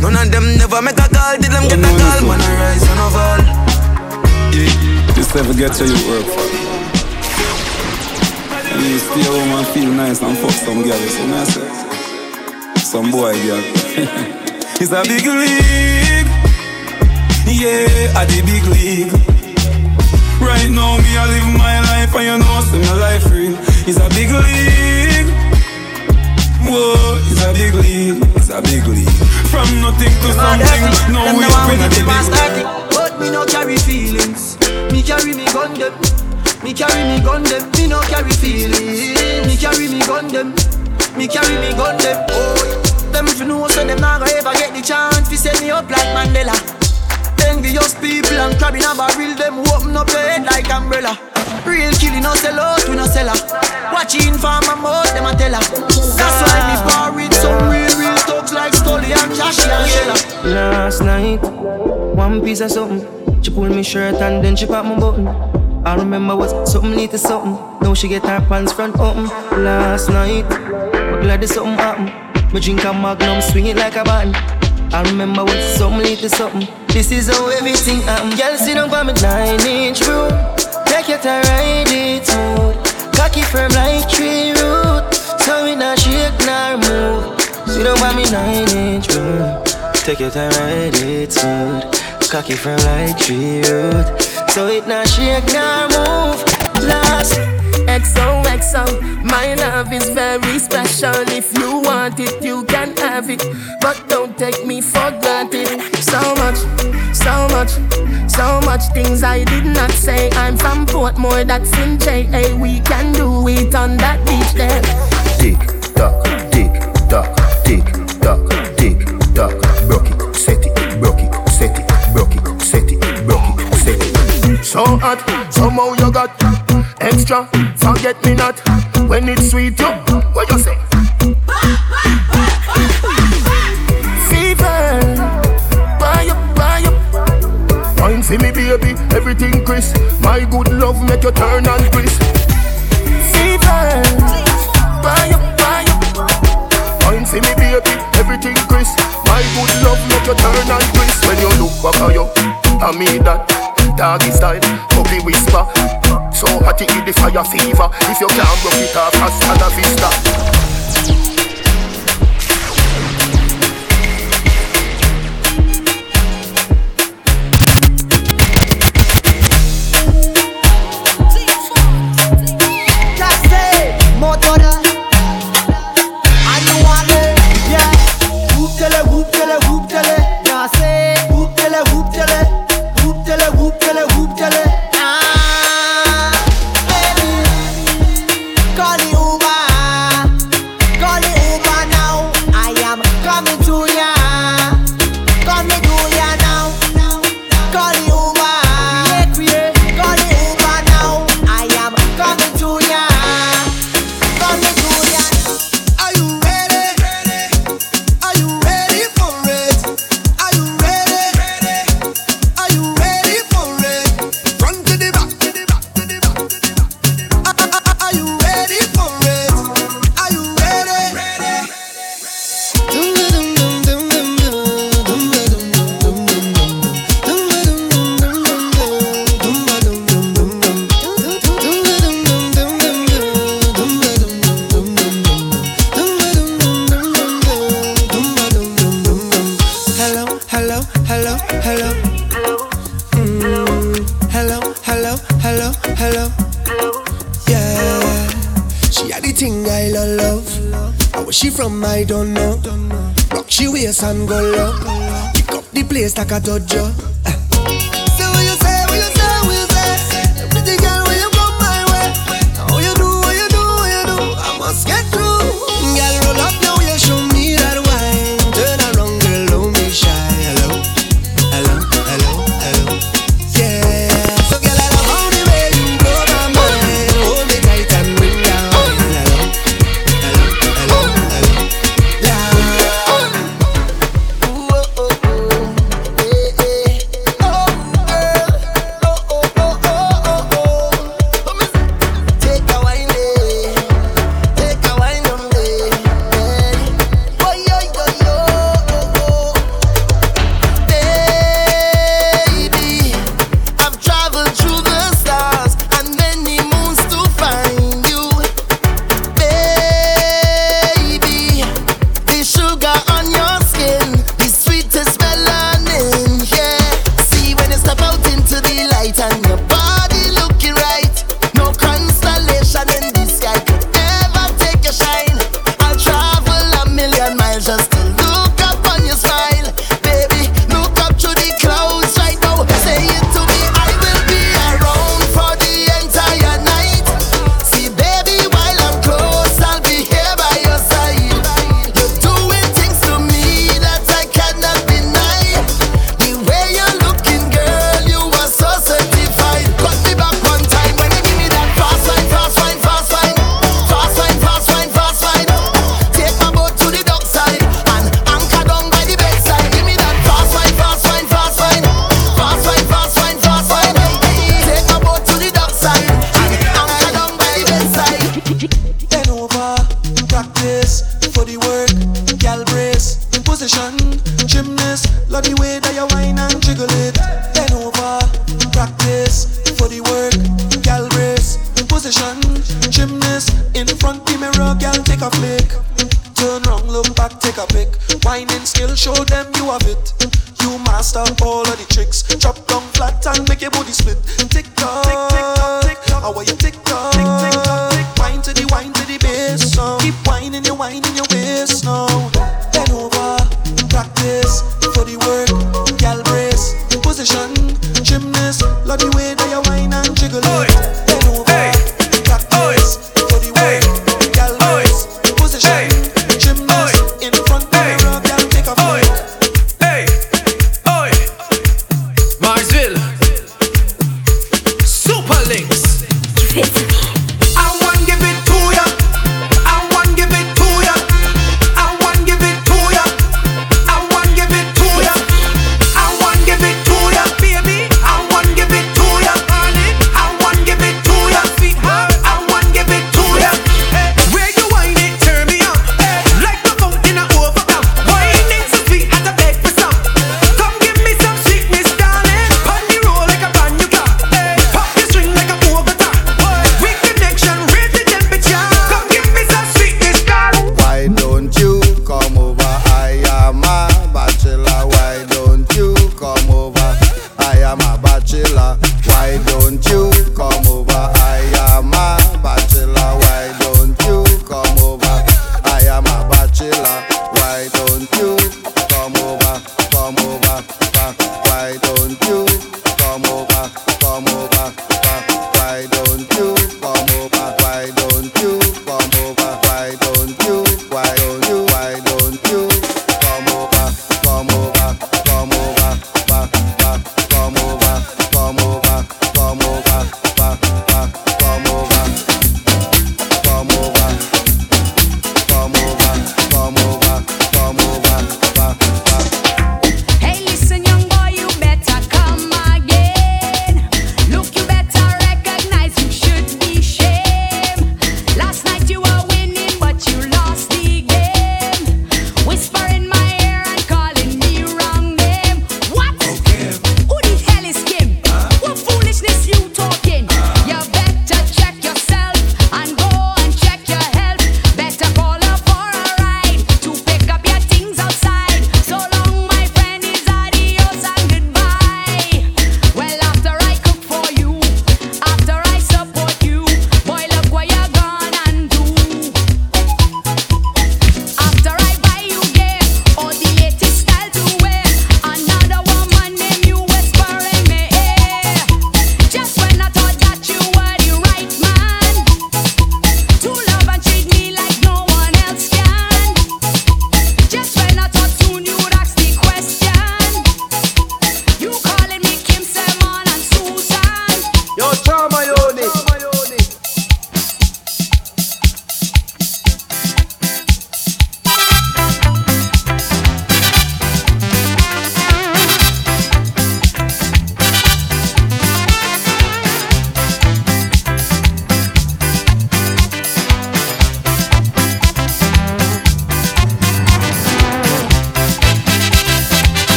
None of them never make a call. Did them get a call? Man, I rise and I fall. Yeah. Just never get to your work for. And you stay home and feel nice and fuck some girl. So me I say, some boy girl. it's a big league. Yeah, at the big league. Right now, me I live my life and you know, see my life real. It's a big league. Whoa, it's a big league. It's a big league. From nothing to something. No Them way the up one the the big league. But me no carry feelings. Me carry me gun them. Me carry me gun them. Me no carry feelings. Me carry me gun them. Me carry me gun them. Oh, them if you know so them not gonna ever get the chance to set me up like Mandela. Envious people and crab in a barrel, them open up your head like umbrella. Real killing no sell out, we no sell her. Watching for my mouth, them a tell her. That's why me bar with some real, real thugs like Stolly and Joshy and Shella. Last night, one piece of something. She pulled me shirt and then she popped my button. I remember was something little something. Now she get her pants front open. Last night, but glad there's something happen. Me drink a magnum, swing it like a button. I remember was something little something. This is how everything happen. Girl, sit down by me nine inch room. Take your time, ride it smooth. Cocky firm like tree root. So we not shake nor move. Sit down by me nine inch room. Take your time, ride it smooth. Cocky firm like tree root. So it not shake nor move. Last XOXO, my love is very special. If you want it, you can have it. But don't take me for granted. So much, so much, so much things I did not say. I'm from Portmore, that's in JA. We can do it on that beach there. Tick tock, tick tock, tick tock, tick tock. Broke it, set it, broke it, set it, broke it, set it so hot. Somehow you got extra. Forget me not when it's sweet. You what you say? Fever, buy up, buy up. Wine for me, baby. Everything crisp. My good love make you turn and crisp. Fever, buy up, buy up. Wine for me, baby. Everything crisp. My good love make you turn and crisp. When you look back on you, I mean that doggy style. Puppy whisper. So hot it the fire fever. If you can't rock it off, hasta la vista. her love. Where she from, I don't know. Rock she waist and go low. Pick up the place like a dojo.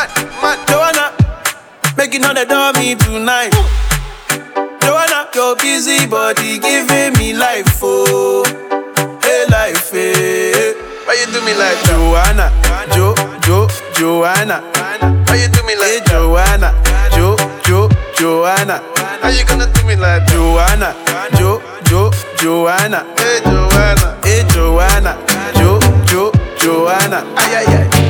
Mad, mad. Joanna, making all the dummy tonight. Joanna, your busy body giving me life, oh, hey life, hey. Why you do me like Joanna, Jo, Jo, Joanna? Why you do me like hey, Joanna, Jo, Jo, Joanna? How you gonna do me like Joanna, Jo, Jo, Joanna? Hey Joanna, hey Joanna, Jo, Jo, Joanna? Ay ay ay.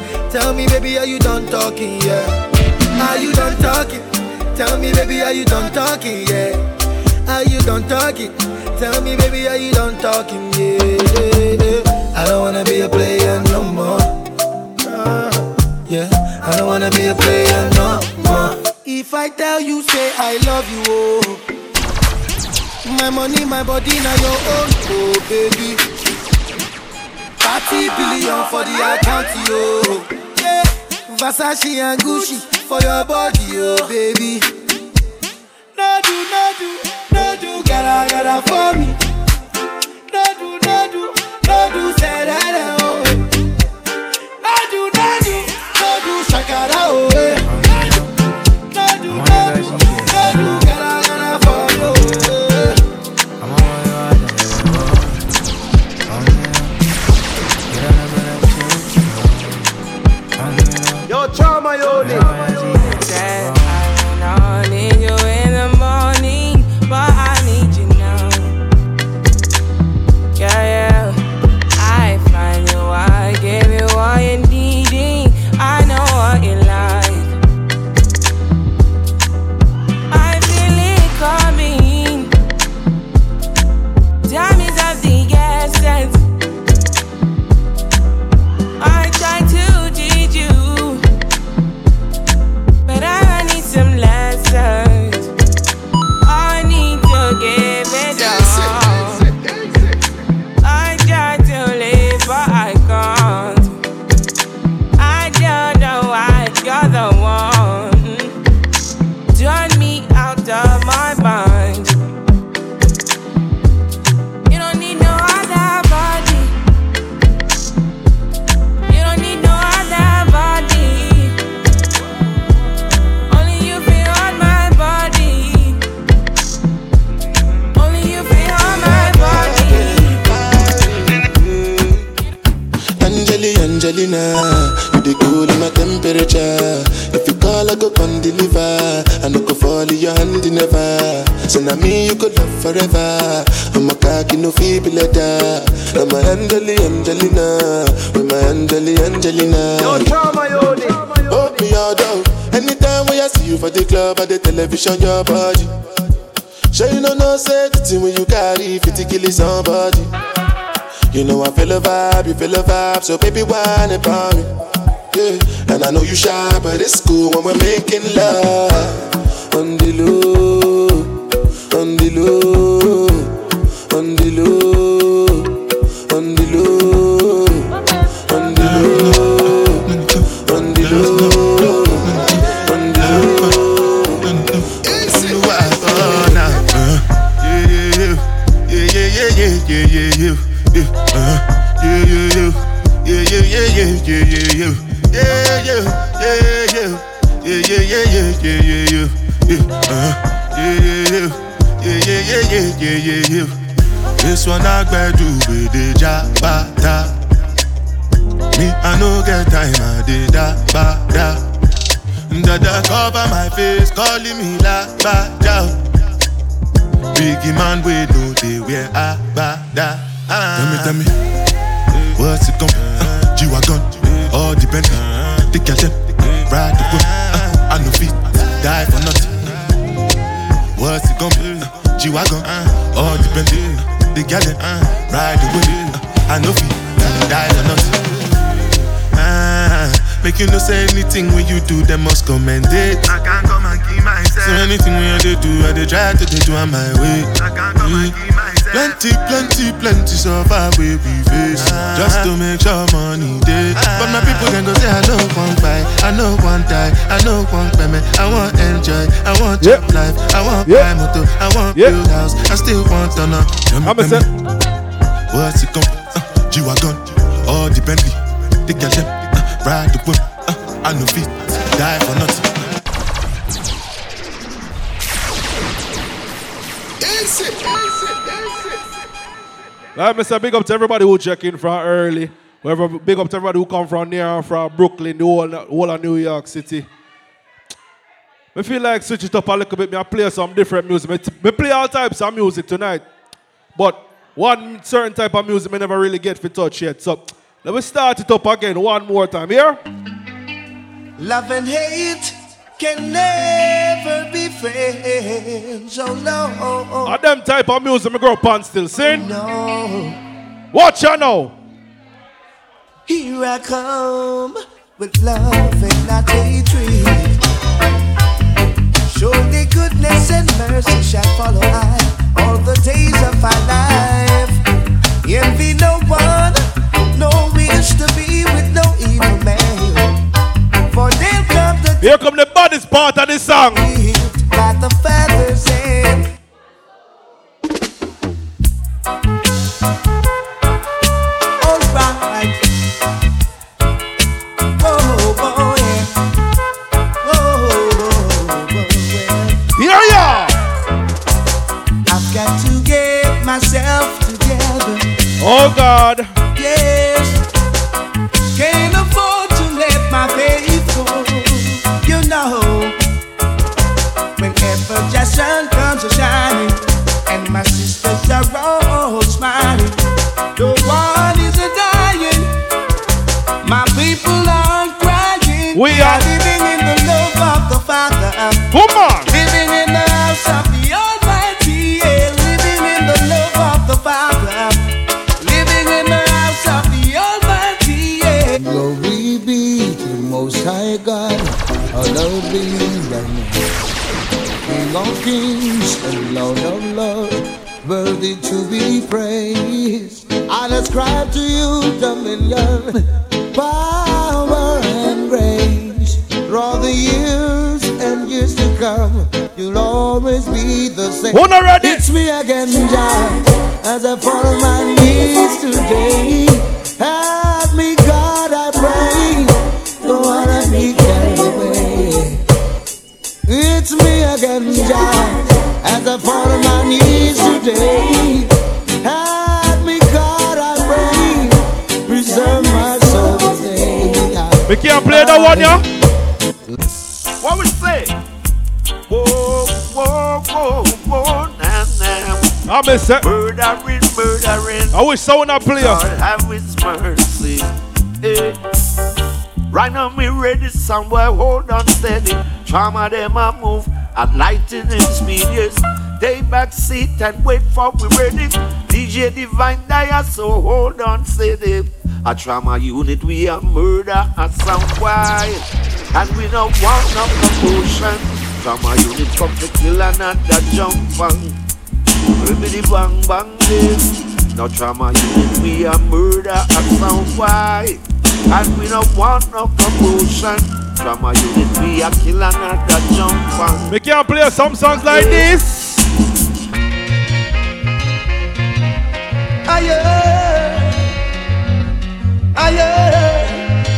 Tell me, baby, are you done talking? Yeah. Are you done talking? Tell me, baby, are you done talking? Yeah. Are you done talking? Tell me, baby, are you done talking? Yeah. I don't wanna be a player no more. Yeah. I don't wanna be a player no more. If I tell you, say I love you, oh. My money, my body, now your own, oh baby. 30 billion for the account, yo. Versace and Gucci for your body, oh baby. No do, no do, no do, for me. No do, no do, no do, say that, oh. No do, no do, no do, shakara, oh. mayoni forever. I'm a cocky no feeble letter. I'm a Angeli, Angelina, with my Angeli, Angelina. Yo, Chama Yoni. Hold me all down. Anytime when I see you for the club or the television, your body. Sure you know no safety when you carry 50 kill somebody. You know I feel a vibe, you feel a vibe, so baby whine about me. Yeah, and I know you shy, but it's cool when we're making love on the low, on the low, on the low, one I do with the jabata. Me, I no get time, I did that, ba, da. Dada cover my face, calling me la, ba, da. Biggie man, we know they wear a bada. Tell me, tell me, eh. what's it come? Uh, G-Wagon, eh. all the Bentley, the girl them, ride the whip. Ah. Uh, I no fit, die for nothing. Eh. What's it come? Uh, G-Wagon, ah. all the Bentley, the girl them, ride whip. Uh, I no fit, die for nothing. Ah, make you no say anything when you do, they must commend it. I can't come and keep myself. So anything when they do, I they try to they do on my way. I can't come and keep myself. Plenty, plenty, plenty suffer we we face. Just to make sure money day But my people can go say I know one buy I know one die, I know one payment I want enjoy, I want yep. life I want yep. buy motor, I want yep. build house I still want to know Tell me, tell me What's it come? Uh, G-Wagon, all the Bentley. The girl them, uh, ride the whip uh, I know fit, die for nothing. Easy, easy, Like I said, big up to everybody who check in from early. Whoever, big up to everybody who come from near, from Brooklyn, the whole, whole of New York City. I feel like switch it up a little bit. Me I play some different music. Me, me play all types of music tonight. But one certain type of music me never really get for touch yet. So let me start it up again one more time. Here? Love and hate can never be friends. Oh no. Are them type of music me grow up on still sing? No. Watch out now. Here I come with love and not hatred. Surely goodness and mercy shall follow I all the days of my life. Envy no one, no wish to be come the Here come the baddest part of the song. By the feathers and Alright. Whoa, We are- living in the love of the Father. Come on. Living in the house of the Almighty, yeah. living in the love of the Father, living in the house of the Almighty, yeah. Glory be to the Most High God, hallowed be thy name. King of kings and Lord of lords, worthy to be praised. I ascribe to you dominion, power always be the same. Who not ready? It's me again, Jah, as I fall on my knees today. Help me, God, I pray. Don't wanna be carried away. It's me again, Jah, as I fall on my knees today. Help me, God, I pray. Preserve my soul today. We can't play that one, yeah? I miss it. Murdering, murdering. I wish someone not play. Lord have his mercy. Eh. Right now me ready somewhere, hold on steady. Trauma them a move at lightning speed, yes. Take back seat and wait for we ready. DJ Divine Dia, so hold on steady. A trauma unit, we a murder a sound quiet. And we no want no commotion. Trauma unit come to kill another jump bang. Ribbidi bang bang this. No trauma unit, we a murder a sound quiet. And we no want no commotion. Trauma unit, we a kill another jump bang. We can't play some songs like this. Higher, higher,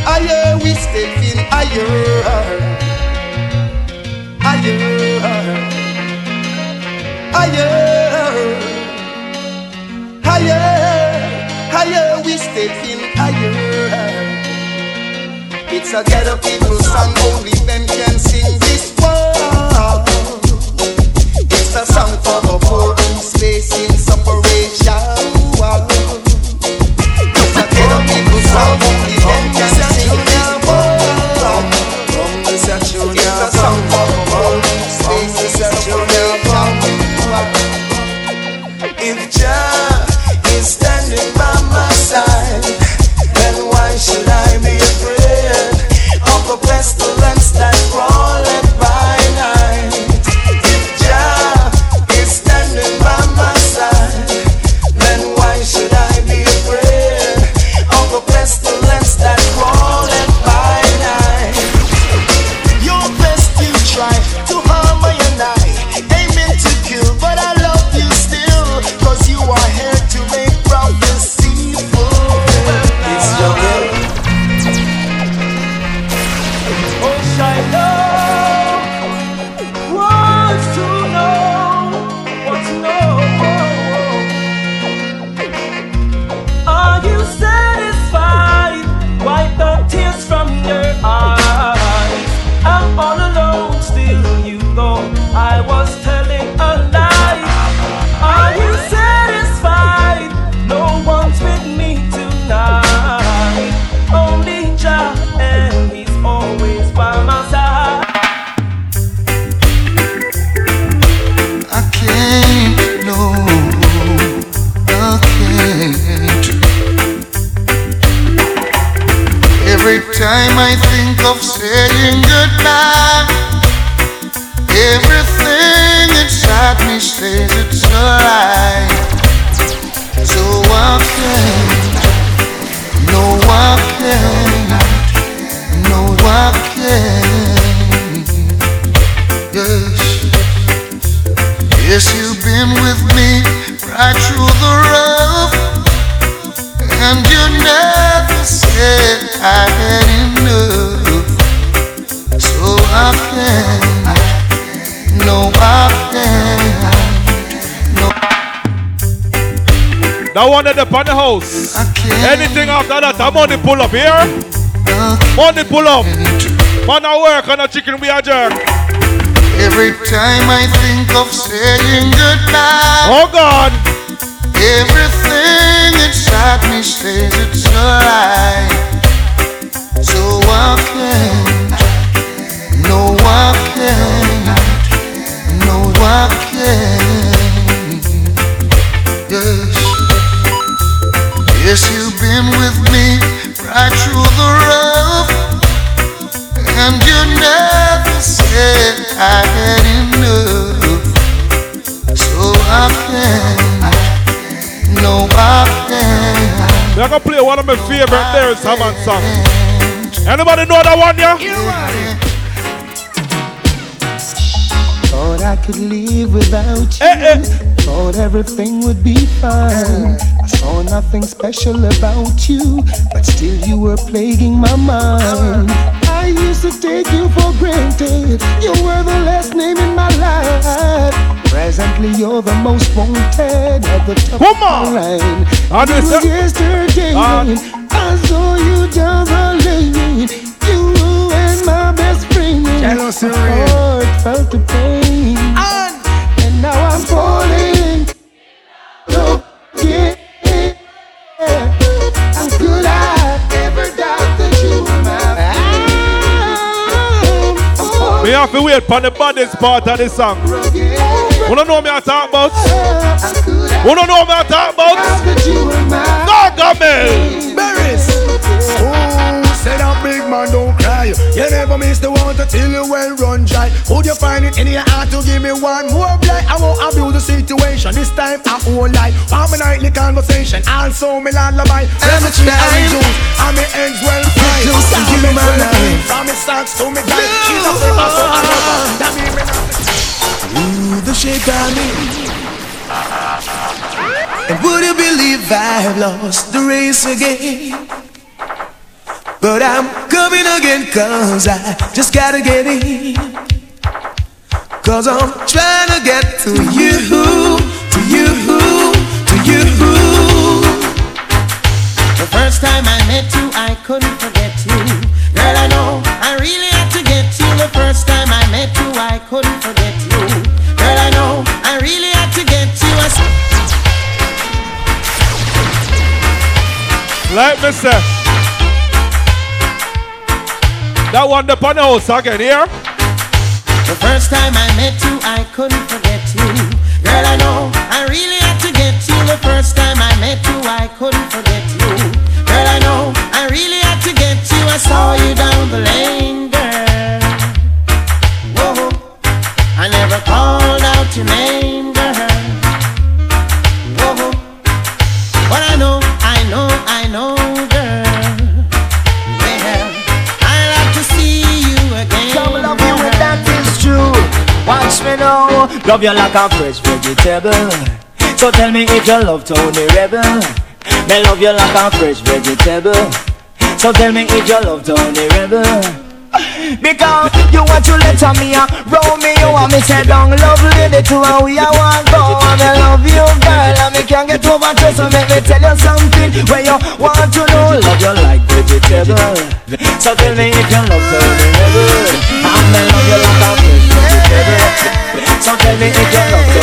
higher, we still feel higher, higher, higher, still higher. It's a ghetto people song, only them can sing this one. It's the song On the pull up. Man, I work on a chicken we are jerk. Every time I think said I had enough. So I can't, no, I can't. We're gonna play one of my favorite Beres Hammond songs. Anybody know that one, yeah? Thought I could live without you. Eh, eh. Thought everything would be fine. I saw nothing special about you, but still you were plaguing my mind. I used to take you for granted. You were the last name in my life. Presently, you're the most wanted at the top of my line. I It was yesterday. I saw you down the lane. You and my best friend. Jealousy My heart felt the pain. And now I'm falling. So, yeah. Me have to wait for the baddest part of the song. You don't know me I talk about? You don't know me I talk about? Gargamel! Berries. Oh, say that big man don't You never miss the water till you well run dry. Would you find it in your heart to give me one more blight? I won't abuse the situation. This time I won't lie. Want my nightly conversation. Also me lullaby. Every time juice. And me ends well to give my life. From me socks to me guy. She's a so I never. That mean me. Ooh, the shape me. And would you believe I've lost the race again? But I'm coming again cause I just gotta get in. Cause I'm trying to get to you, to you, to you. The first time I met you, I couldn't forget you. Girl, I know I really had to get you. The first time I met you, I couldn't forget you. Girl, I know I really had to get you. I... Like myself. That one the pan house again, here. The first time I met you, I couldn't forget you. Girl, I know I really had to get you. The first time I met you, I couldn't forget you. Girl, I know I really had to get you. I saw you down the lane, girl. Whoa, I never called out your name, girl. Whoa, but I know, I know, I know, girl. know. Love you like a fresh vegetable. So tell me if you love Tony Rebel. Me love you like a fresh vegetable. So tell me if you love Tony Rebel. Because you want to let me a roll me, you want me say down lovely the two and we are one go and I love you girl and me can't get over you. so make me tell you something where you want to know. Love you like vegetable. So tell me if you love to the Tiny Angel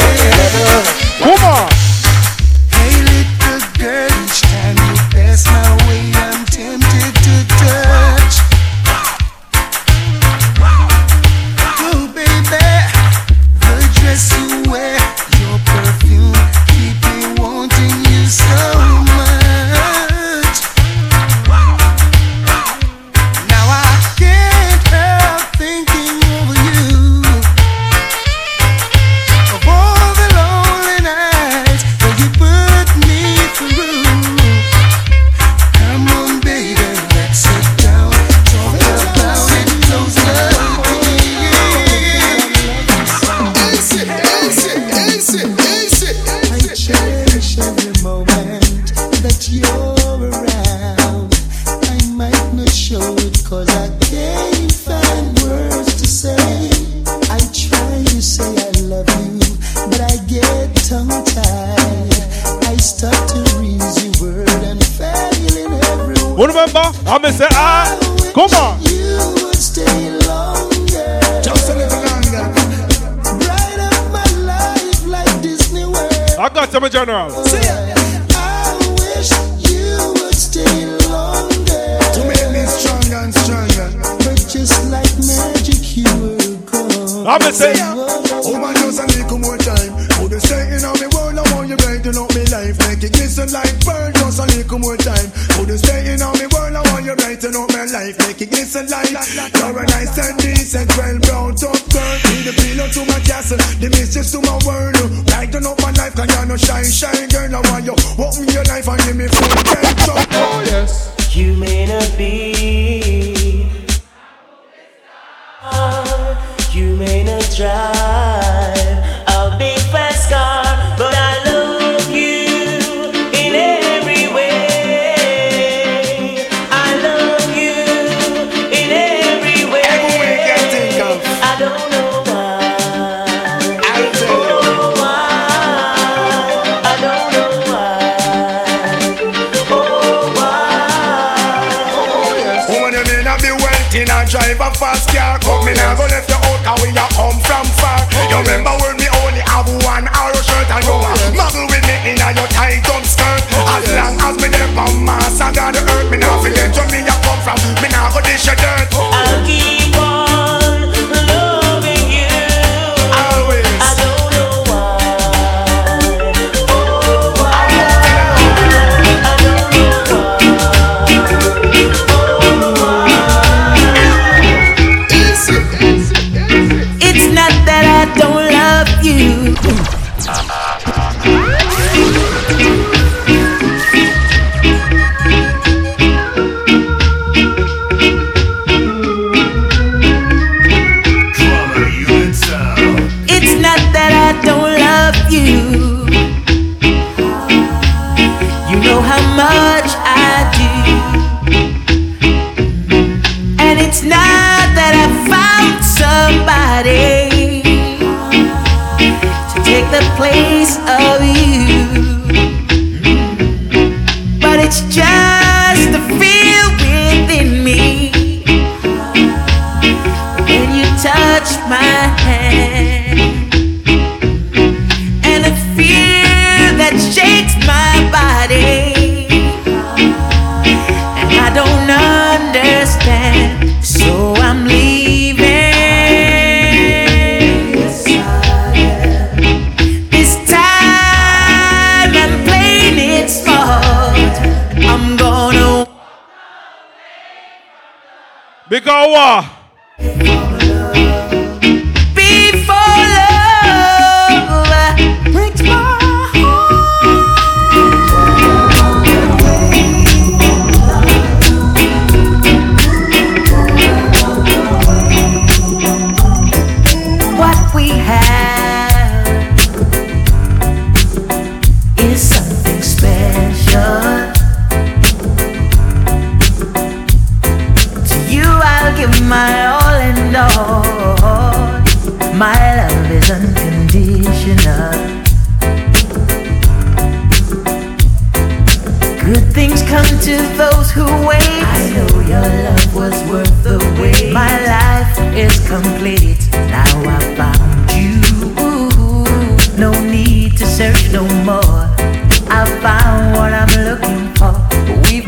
우!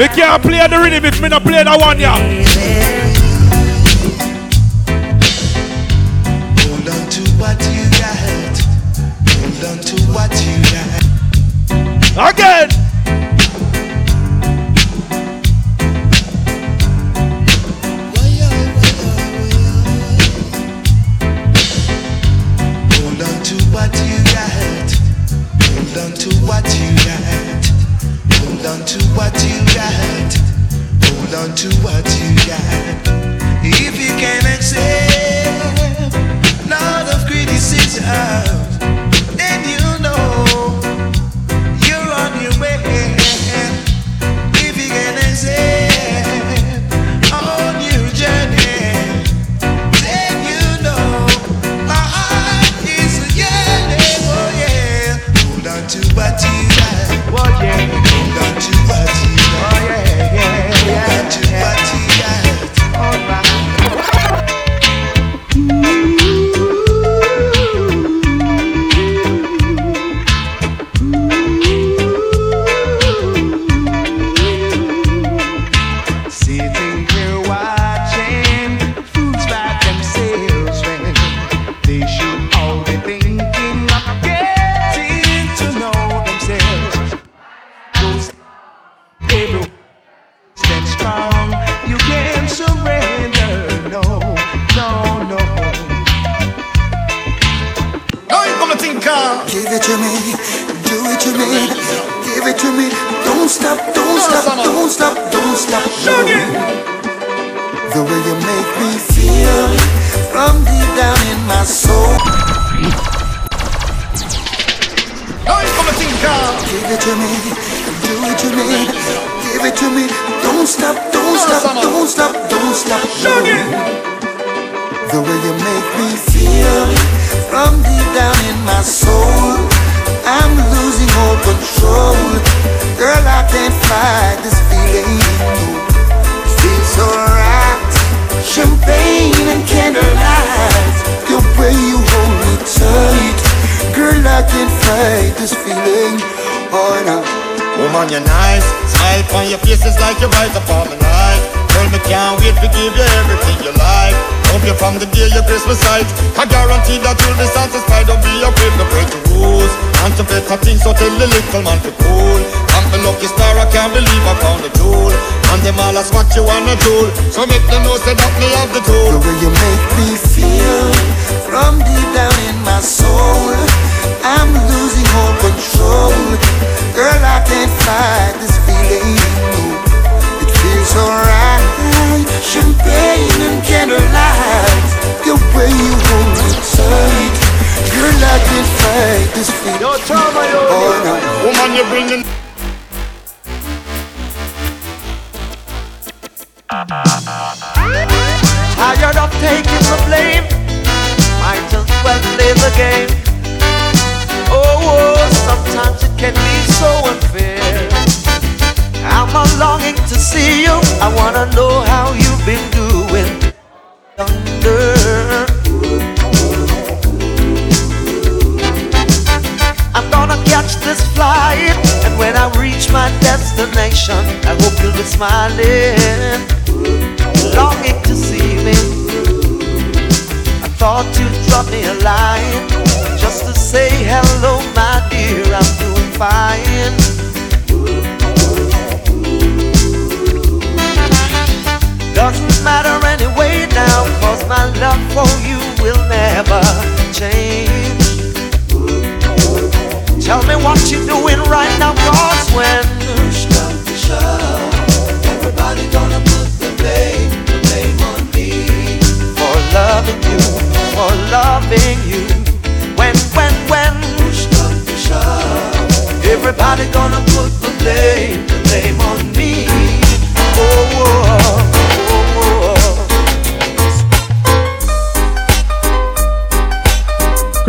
We can't play the rhythm if me not play that one, yeah.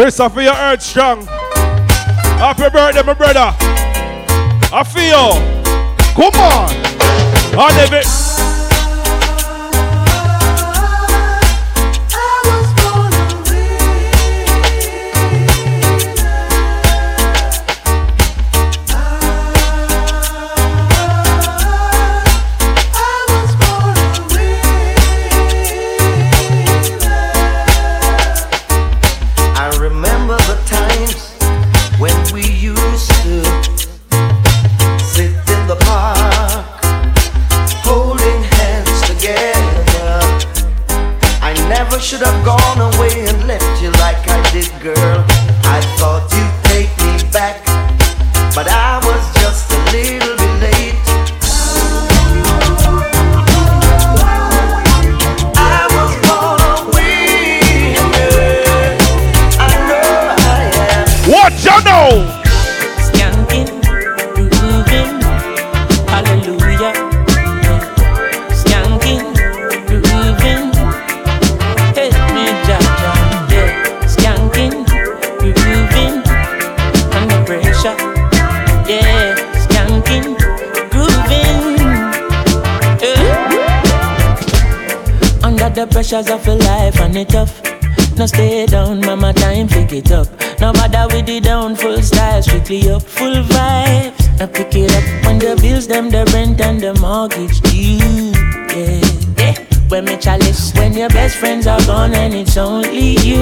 Christopher, your earth strong. Happy birthday, my brother. I feel. Come on. On David. Your best friends are gone and it's only you.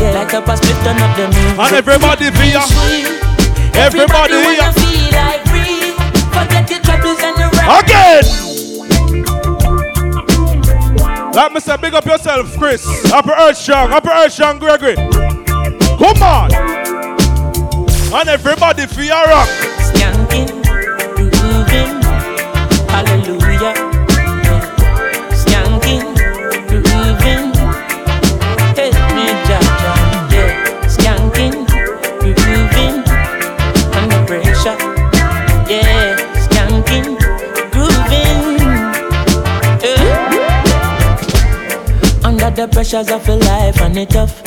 Yeah, like a split, turn up the music. And everybody feel. Everybody wanna here. feel like free. Forget your troubles and the rest. Again. Let me say, big up yourself, Chris. Upper Earth Strong, Upper Earth Strong, Gregory. Come on. And everybody feel your rock. Pressures of a life and it tough.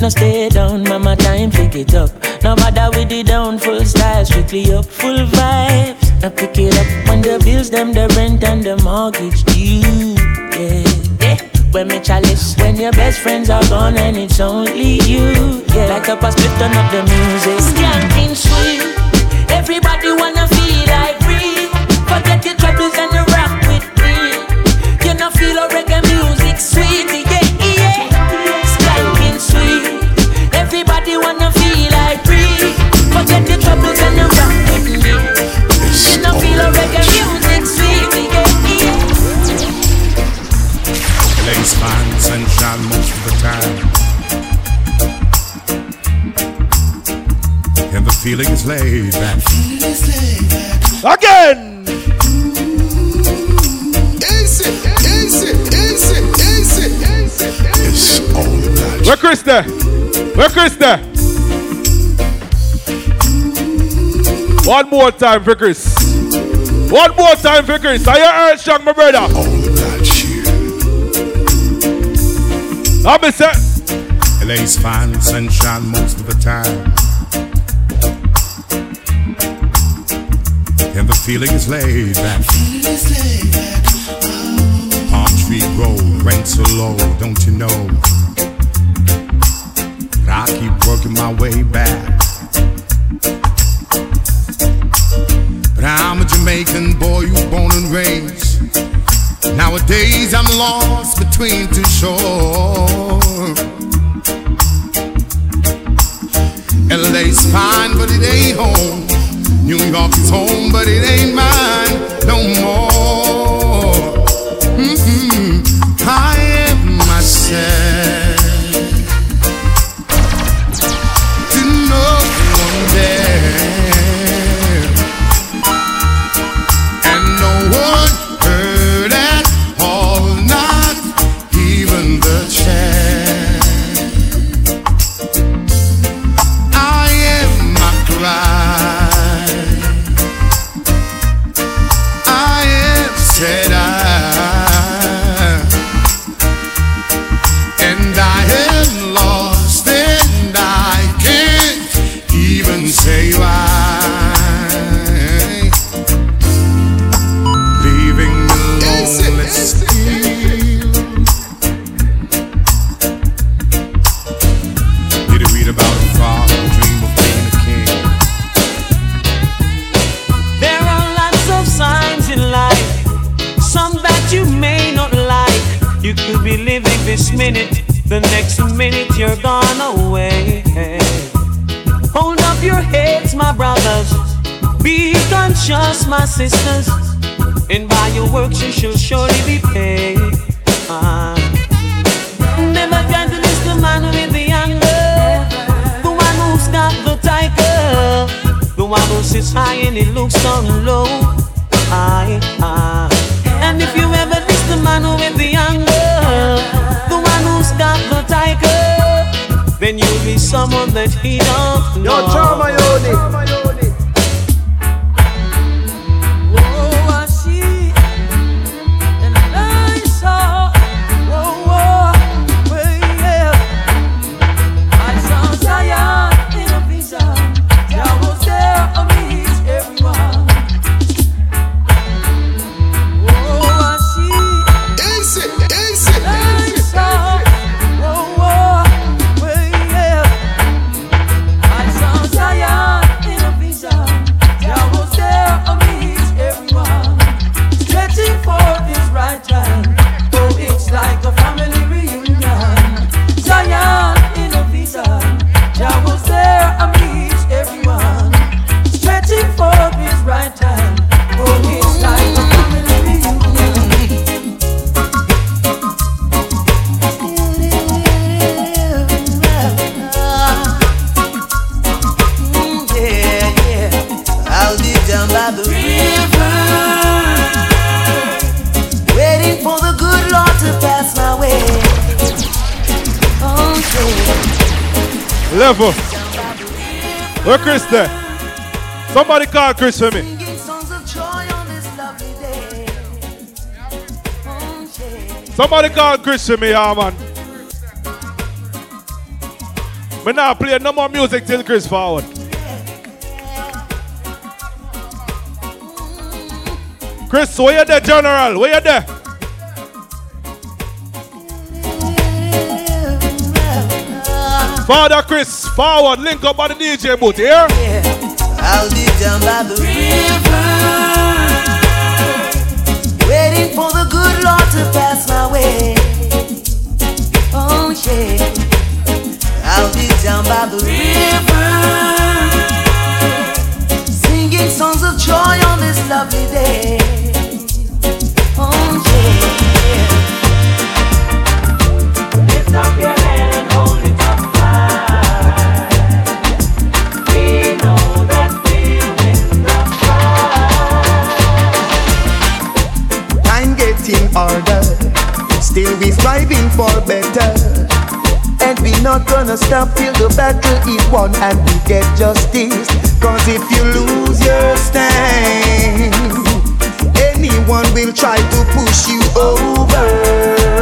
No stay down, mama, time pick it up. No bother with the down, full style, strictly up, full vibes. Now pick it up when the bills, them, the rent and the mortgage due. Yeah, yeah. When me chalice, when your best friends are gone and it's only you. Yeah, like a split, turn up the music. Skanking sweet, everybody wanna feel like free. Forget your troubles and rock with me. You know feel a LA's fine sunshine most of the time. And the feeling is laid back. Again. Easy, easy, easy, easy, easy. It's all about Where Chris there? Where Chris there? One more time for Chris. One more time for Chris. Are you Earth Strong, my brother? All Let me say. LA's fine sunshine most of the time. And the feeling is laid back. Palm Tree Road, rent so low, don't you know? But I keep working my way back. But I'm a Jamaican boy, you born and raised. Nowadays I'm lost between two shores. LA's fine, but it ain't home. New York's home, but it ain't mine no more. My sisters. And by your works you shall surely be paid. Ah. Never to the man with the anger, the one who's got the tiger. The one who sits high and he looks down low. Aye, aye. And if you ever miss the man with the anger, the one who's got the tiger, then you'll be someone that he don't know. Yo, Trauma Unit. Lovely day. Oh, yeah. Somebody call Chris for me, yeah, man. Me not play no more music till Chris forward. Chris, where you there, General? Where you there? Father Chris, forward, link up on the DJ booth, here? Be down by the river, waiting for the good Lord to pass my way. Oh yeah, I'll be down by the river, singing songs of joy on this lovely day. Oh yeah. Lift up your head and hold harder, still we striving for better. And we not gonna stop till the battle is won and we get justice. Cause if you lose your stand, anyone will try to push you over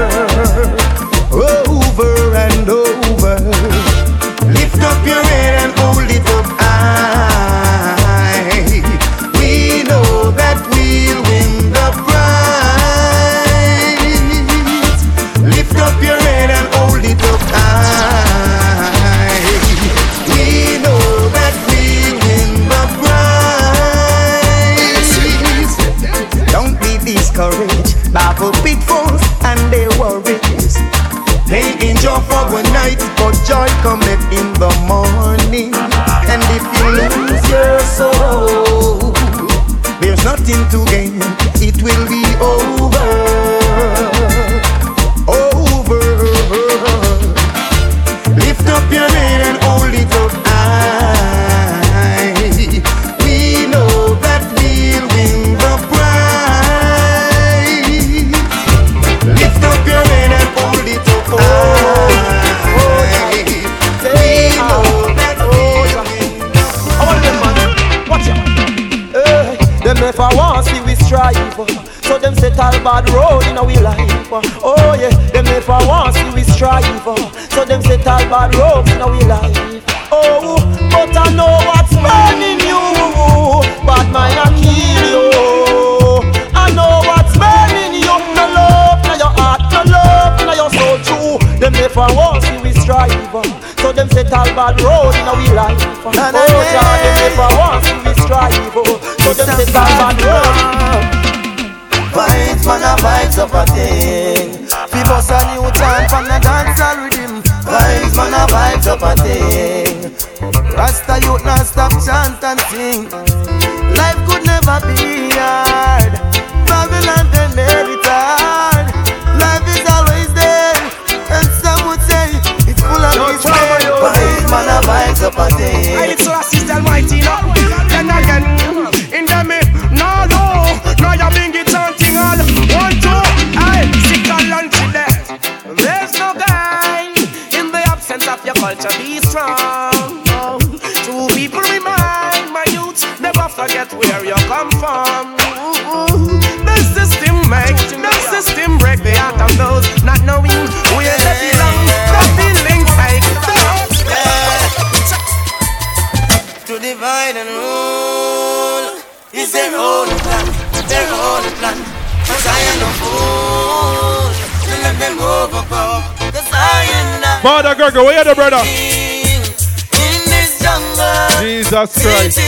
brother. In this jungle, Jesus Christ.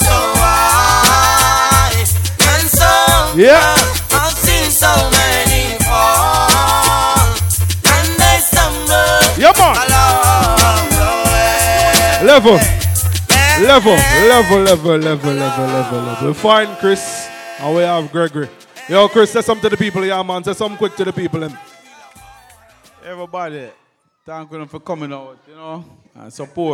So high, so yeah. I've seen so many fall, and they stumble. Yeah, man. The level. Level, level, level, level, level, level, level. We find Chris and we have Gregory. Yo, Chris, say something to the people, yeah, man. Say something quick to the people. And everybody. Thank them for coming out, you know, and support.